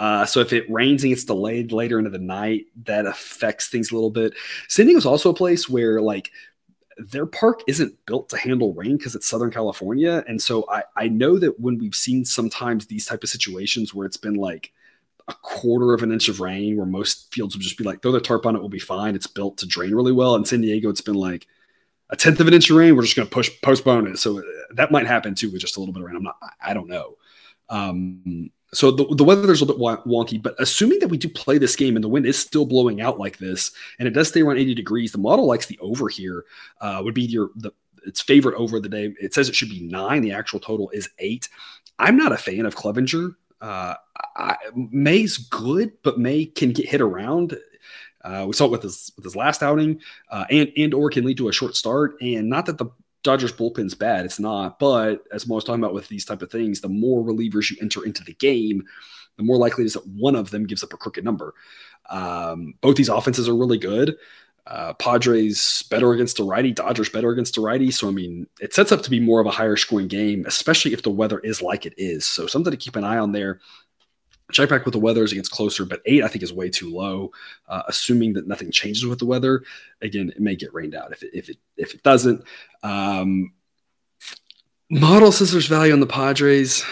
Uh, so if it rains and gets delayed later into the night, that affects things a little bit. San Diego is also a place where like their park isn't built to handle rain because it's Southern California, and so I I know that when we've seen sometimes these type of situations where it's been like a quarter of an inch of rain, where most fields would just be like throw the tarp on it, will be fine. It's built to drain really well. In San Diego, it's been like a tenth of an inch of rain, we're just going to push postpone it. So uh, that might happen too with just a little bit of rain. I'm not, I don't know. Um, so the, the weather is a little bit wonky, but assuming that we do play this game and the wind is still blowing out like this, and it does stay around 80 degrees, the model likes the over here. Uh, would be your the its favorite over the day. It says it should be nine. The actual total is eight. I'm not a fan of Clevinger. Uh, I, May's good, but May can get hit around. Uh, we saw it with his with his last outing, uh, and and or can lead to a short start. And not that the Dodgers bullpen's bad, it's not. But as I was talking about with these type of things, the more relievers you enter into the game, the more likely it is that one of them gives up a crooked number. Um, both these offenses are really good. Uh, Padres better against a righty, Dodgers better against a righty. So, I mean, it sets up to be more of a higher scoring game, especially if the weather is like it is. So, something to keep an eye on there. Check back with the weather as it gets closer, but eight I think is way too low. Uh, assuming that nothing changes with the weather, again, it may get rained out. If it if it if it doesn't, um, model says there's value on the Padres.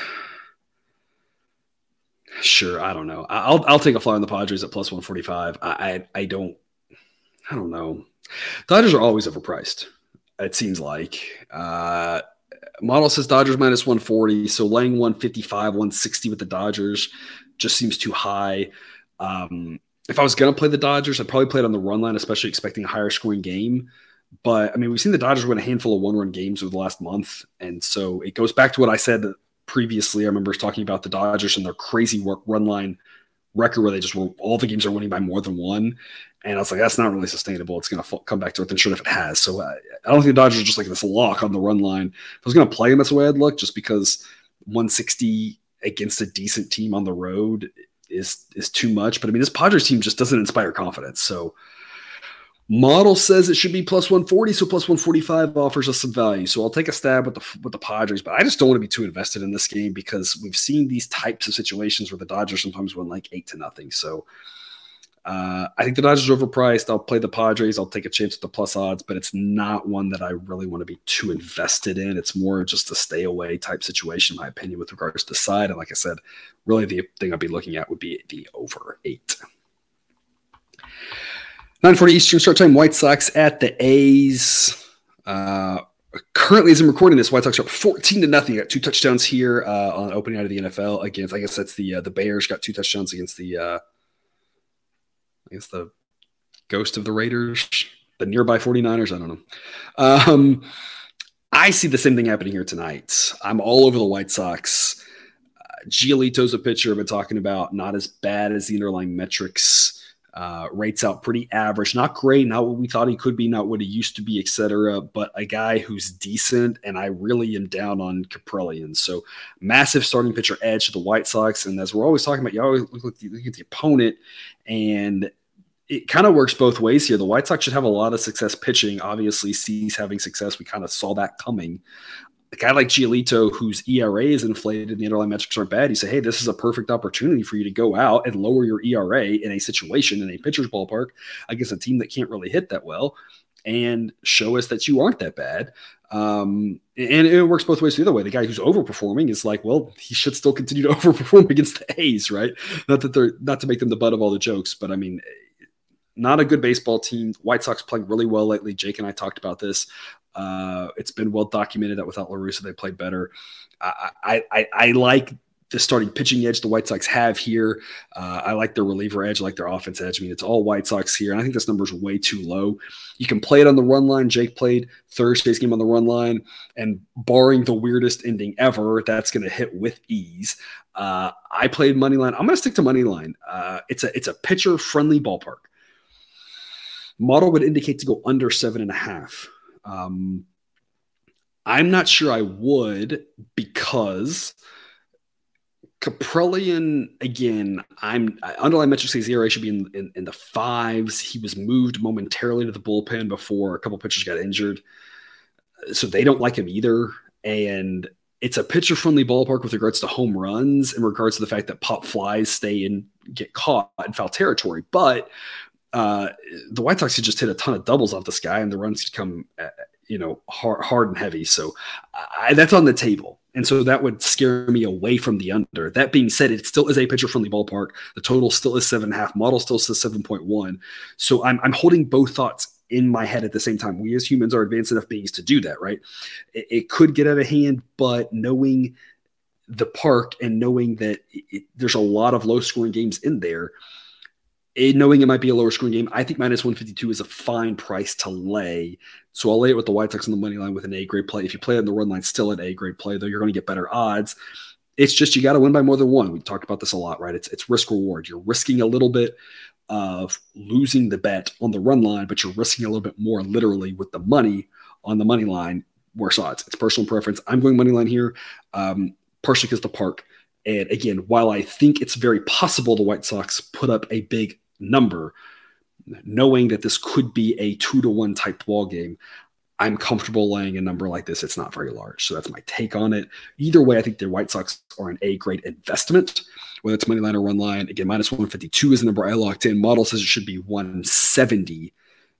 Sure, I don't know. I'll I'll take a fly on the Padres at plus one forty five. I, I I don't I don't know. Dodgers are always overpriced. It seems like. Uh, model says Dodgers minus 140. So laying 155, 160 with the Dodgers just seems too high. Um, if I was going to play the Dodgers, I'd probably play it on the run line, especially expecting a higher scoring game. But I mean, we've seen the Dodgers win a handful of one run games over the last month. And so it goes back to what I said previously. I remember talking about the Dodgers and their crazy work run line record where they just were all the games are winning by more than one. And I was like, that's not really sustainable. It's going to come back to earth. And sure if it has. So uh, I don't think the Dodgers are just like this lock on the run line. If I was going to play them, that's the way I'd look, just because 160 against a decent team on the road is is too much. But I mean, this Padres team just doesn't inspire confidence. So model says it should be plus 140, so plus 145 offers us some value. So I'll take a stab with the with the Padres, but I just don't want to be too invested in this game because we've seen these types of situations where the Dodgers sometimes win like eight to nothing. So uh, I think the Dodgers are overpriced. I'll play the Padres. I'll take a chance with the plus odds, but it's not one that I really want to be too invested in. It's more just a stay away type situation, in my opinion, with regards to side. And like I said, really the thing I'd be looking at would be the over eight. 940 Eastern start time, White Sox at the A's. Uh, currently, as I'm recording this, White Sox are up 14 to nothing. Got two touchdowns here uh, on opening out of the NFL against, I guess that's the uh, the Bears got two touchdowns against the uh, I guess the ghost of the Raiders, the nearby 49ers. I don't know. Um, I see the same thing happening here tonight. I'm all over the White Sox. Uh, Giolito's a pitcher I've been talking about, not as bad as the underlying metrics. Uh, rates out pretty average, not great, not what we thought he could be, not what he used to be, etc. But a guy who's decent, and I really am down on Kaprielian. So massive starting pitcher edge to the White Sox, and as we're always talking about, you always look at the, look at the opponent, and it kind of works both ways here. The White Sox should have a lot of success pitching. Obviously, Cease having success, we kind of saw that coming. A guy like Giolito, whose ERA is inflated and the underlying metrics aren't bad, you say, hey, this is a perfect opportunity for you to go out and lower your ERA in a situation in a pitcher's ballpark against a team that can't really hit that well and show us that you aren't that bad. Um, and it works both ways the other way. The guy who's overperforming is like, well, he should still continue to *laughs* overperform against the A's, right? Not that they're not to make them the butt of all the jokes, but I mean, not a good baseball team. White Sox playing really well lately. Jake and I talked about this. Uh, it's been well documented that without La Russa, they played better. I, I, I like the starting pitching edge the White Sox have here. Uh, I like their reliever edge, I like their offense edge. I mean, it's all White Sox here, and I think this number is way too low. You can play it on the run line. Jake played Thursday's game on the run line, and barring the weirdest ending ever, that's going to hit with ease. Uh, I played money line. I'm going to stick to money line. Uh, it's a it's a pitcher friendly ballpark. Model would indicate to go under seven and a half. Um, I'm not sure I would because Kaprielian again. I'm underlying metrics say zero should be in, in, in, the fives. He was moved momentarily to the bullpen before a couple pitchers got injured, so they don't like him either. And it's a pitcher friendly ballpark with regards to home runs, in regards to the fact that pop flies stay and get caught in foul territory. But uh, the White Sox could just hit a ton of doubles off this guy, and the runs could come, uh, you know, hard, hard and heavy. So I, that's on the table, and so that would scare me away from the under. That being said, it still is a pitcher friendly ballpark. The total still is seven and a half. Model still says seven point one. So I'm I'm holding both thoughts in my head at the same time. We as humans are advanced enough beings to do that, right? It, it could get out of hand, but knowing the park and knowing that it, there's a lot of low scoring games in there, it, knowing it might be a lower scoring game, I think minus 152 is a fine price to lay. So I'll lay it with the White Sox on the money line with an A grade play. If you play on the run line, still an A grade play, though you're going to get better odds. It's just you got to win by more than one. We talked about this a lot, right? It's it's risk reward. You're risking a little bit of losing the bet on the run line, but you're risking a little bit more literally with the money on the money line. Worse odds. It's personal preference. I'm going money line here, um, partially because the park. And again, while I think it's very possible the White Sox put up a big number, knowing that this could be a two to one type ball game, I'm comfortable laying a number like this. It's not very large. So that's my take on it. Either way, I think the White Sox are an A grade investment, whether it's money line or run line. Again, minus 152 is the number I locked in. Model says it should be 170.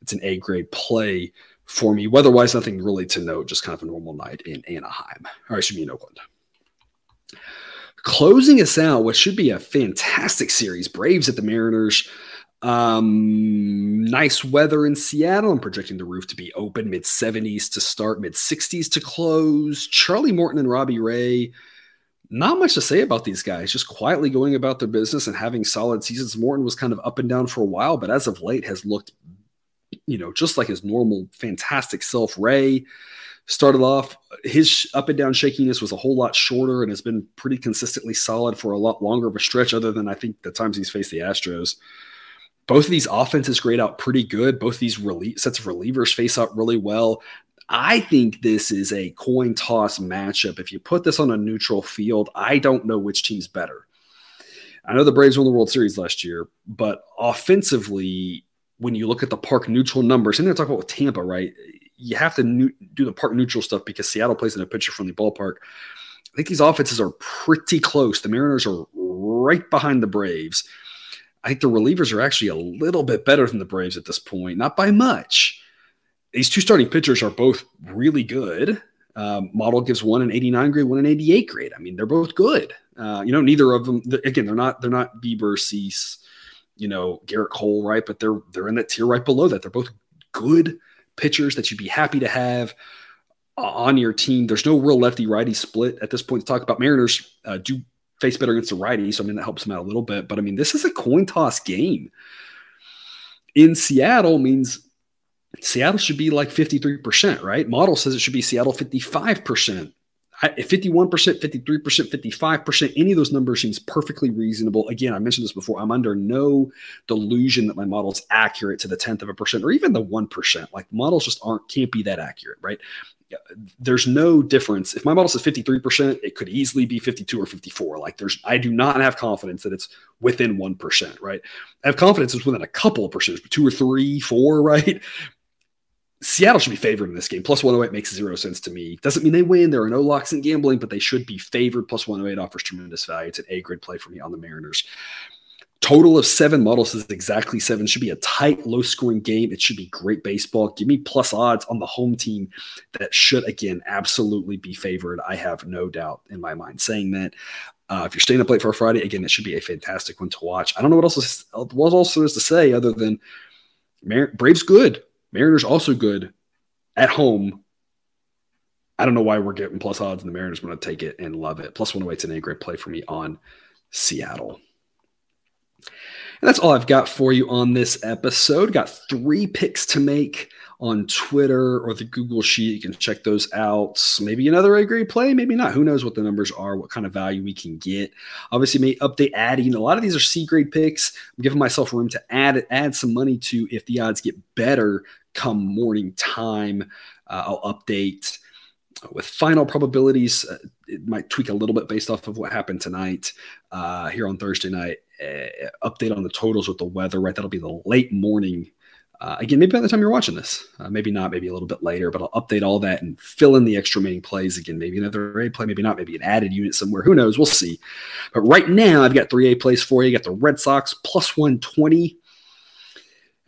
It's an A grade play for me. Weather-wise, nothing really to note, just kind of a normal night in Anaheim. All right, should be in Oakland. Closing us out, what should be a fantastic series, Braves at the Mariners. Um, nice weather in Seattle. I'm projecting the roof to be open mid 70s to start, mid 60s to close. Charlie Morton and Robbie Ray. Not much to say about these guys, just quietly going about their business and having solid seasons. Morton was kind of up and down for a while, but as of late has looked, you know, just like his normal fantastic self. Ray started off, his up and down shakiness was a whole lot shorter and has been pretty consistently solid for a lot longer of a stretch, other than I think the times he's faced the Astros both of these offenses grade out pretty good. Both these relie- sets of relievers face out really well. I think this is a coin toss matchup. If you put this on a neutral field, I don't know which team's better. I know the Braves won the World Series last year, but offensively, when you look at the park neutral numbers, and they're talking about with Tampa, right? You have to new, do the park neutral stuff because Seattle plays in a pitcher friendly ballpark. I think these offenses are pretty close. The Mariners are right behind the Braves. I think the relievers are actually a little bit better than the Braves at this point, not by much. These two starting pitchers are both really good. Um, model gives one an 89 grade, one an 88 grade. I mean, they're both good. Uh, you know, neither of them. Again, they're not they're not Bieber, Cease, you know, Gerrit Cole, right? But they're they're in that tier right below that. They're both good pitchers that you'd be happy to have on your team. There's no real lefty righty split at this point to talk about. Mariners uh, do face better against the righty. So, I mean, that helps them out a little bit. But I mean, this is a coin toss game. In Seattle means Seattle should be like 53%, right? Model says it should be Seattle 55%. 51%, 53%, 55%, any of those numbers seems perfectly reasonable. Again, I mentioned this before. I'm under no delusion that my model is accurate to the 10th of a percent or even the 1%. Like models just aren't, can't be that accurate, right? there's no difference. If my model says 53%, it could easily be 52 or 54. Like there's, I do not have confidence that it's within 1%, right? I have confidence it's within a couple of percent, two or three, four, *laughs* right? Seattle should be favored in this game. Plus 108 makes zero sense to me. Doesn't mean they win. There are no locks in gambling, but they should be favored. Plus 108 offers tremendous value. It's an A grid play for me on the Mariners. Total of seven models is exactly seven. Should be a tight, low scoring game. It should be great baseball. Give me plus odds on the home team that should, again, absolutely be favored. I have no doubt in my mind saying that. Uh, if you're staying up late for a Friday, again, it should be a fantastic one to watch. I don't know what else is, what else there is to say other than Mar- Braves good, Mariners also good at home. I don't know why we're getting plus odds, and the Mariners want to take it and love it. Plus 108 is an A great play for me on Seattle. And that's all I've got for you on this episode. Got three picks to make on Twitter or the Google Sheet. You can check those out. Maybe another A grade play, maybe not. Who knows what the numbers are, what kind of value we can get. Obviously, may update adding. A lot of these are C grade picks. I'm giving myself room to add add some money to if the odds get better come morning time. Uh, I'll update with final probabilities. Uh, it might tweak a little bit based off of what happened tonight uh, here on Thursday night uh, update on the totals with the weather, right? That'll be the late morning. Uh, again, maybe by the time you're watching this, uh, maybe not, maybe a little bit later, but I'll update all that and fill in the extra remaining plays again. Maybe another A play, maybe not, maybe an added unit somewhere. Who knows? We'll see. But right now, I've got three A plays for you. You got the Red Sox plus 120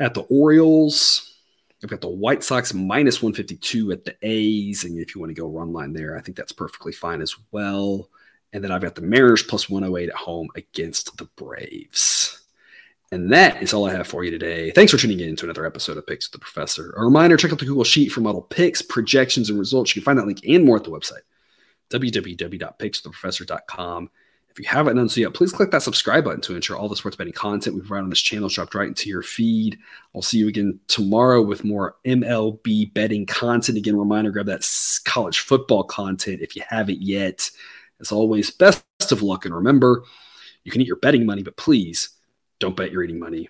at the Orioles. I've got the White Sox minus 152 at the A's. And if you want to go run line there, I think that's perfectly fine as well. And then I've got the Mariners plus 108 at home against the Braves. And that is all I have for you today. Thanks for tuning in to another episode of Picks with the Professor. A reminder check out the Google Sheet for model picks, projections, and results. You can find that link and more at the website, www.pickswiththeprofessor.com. If you haven't done so yet, please click that subscribe button to ensure all the sports betting content we provide on this channel is dropped right into your feed. I'll see you again tomorrow with more MLB betting content. Again, reminder grab that college football content if you haven't yet. As always, best of luck. And remember, you can eat your betting money, but please don't bet your eating money.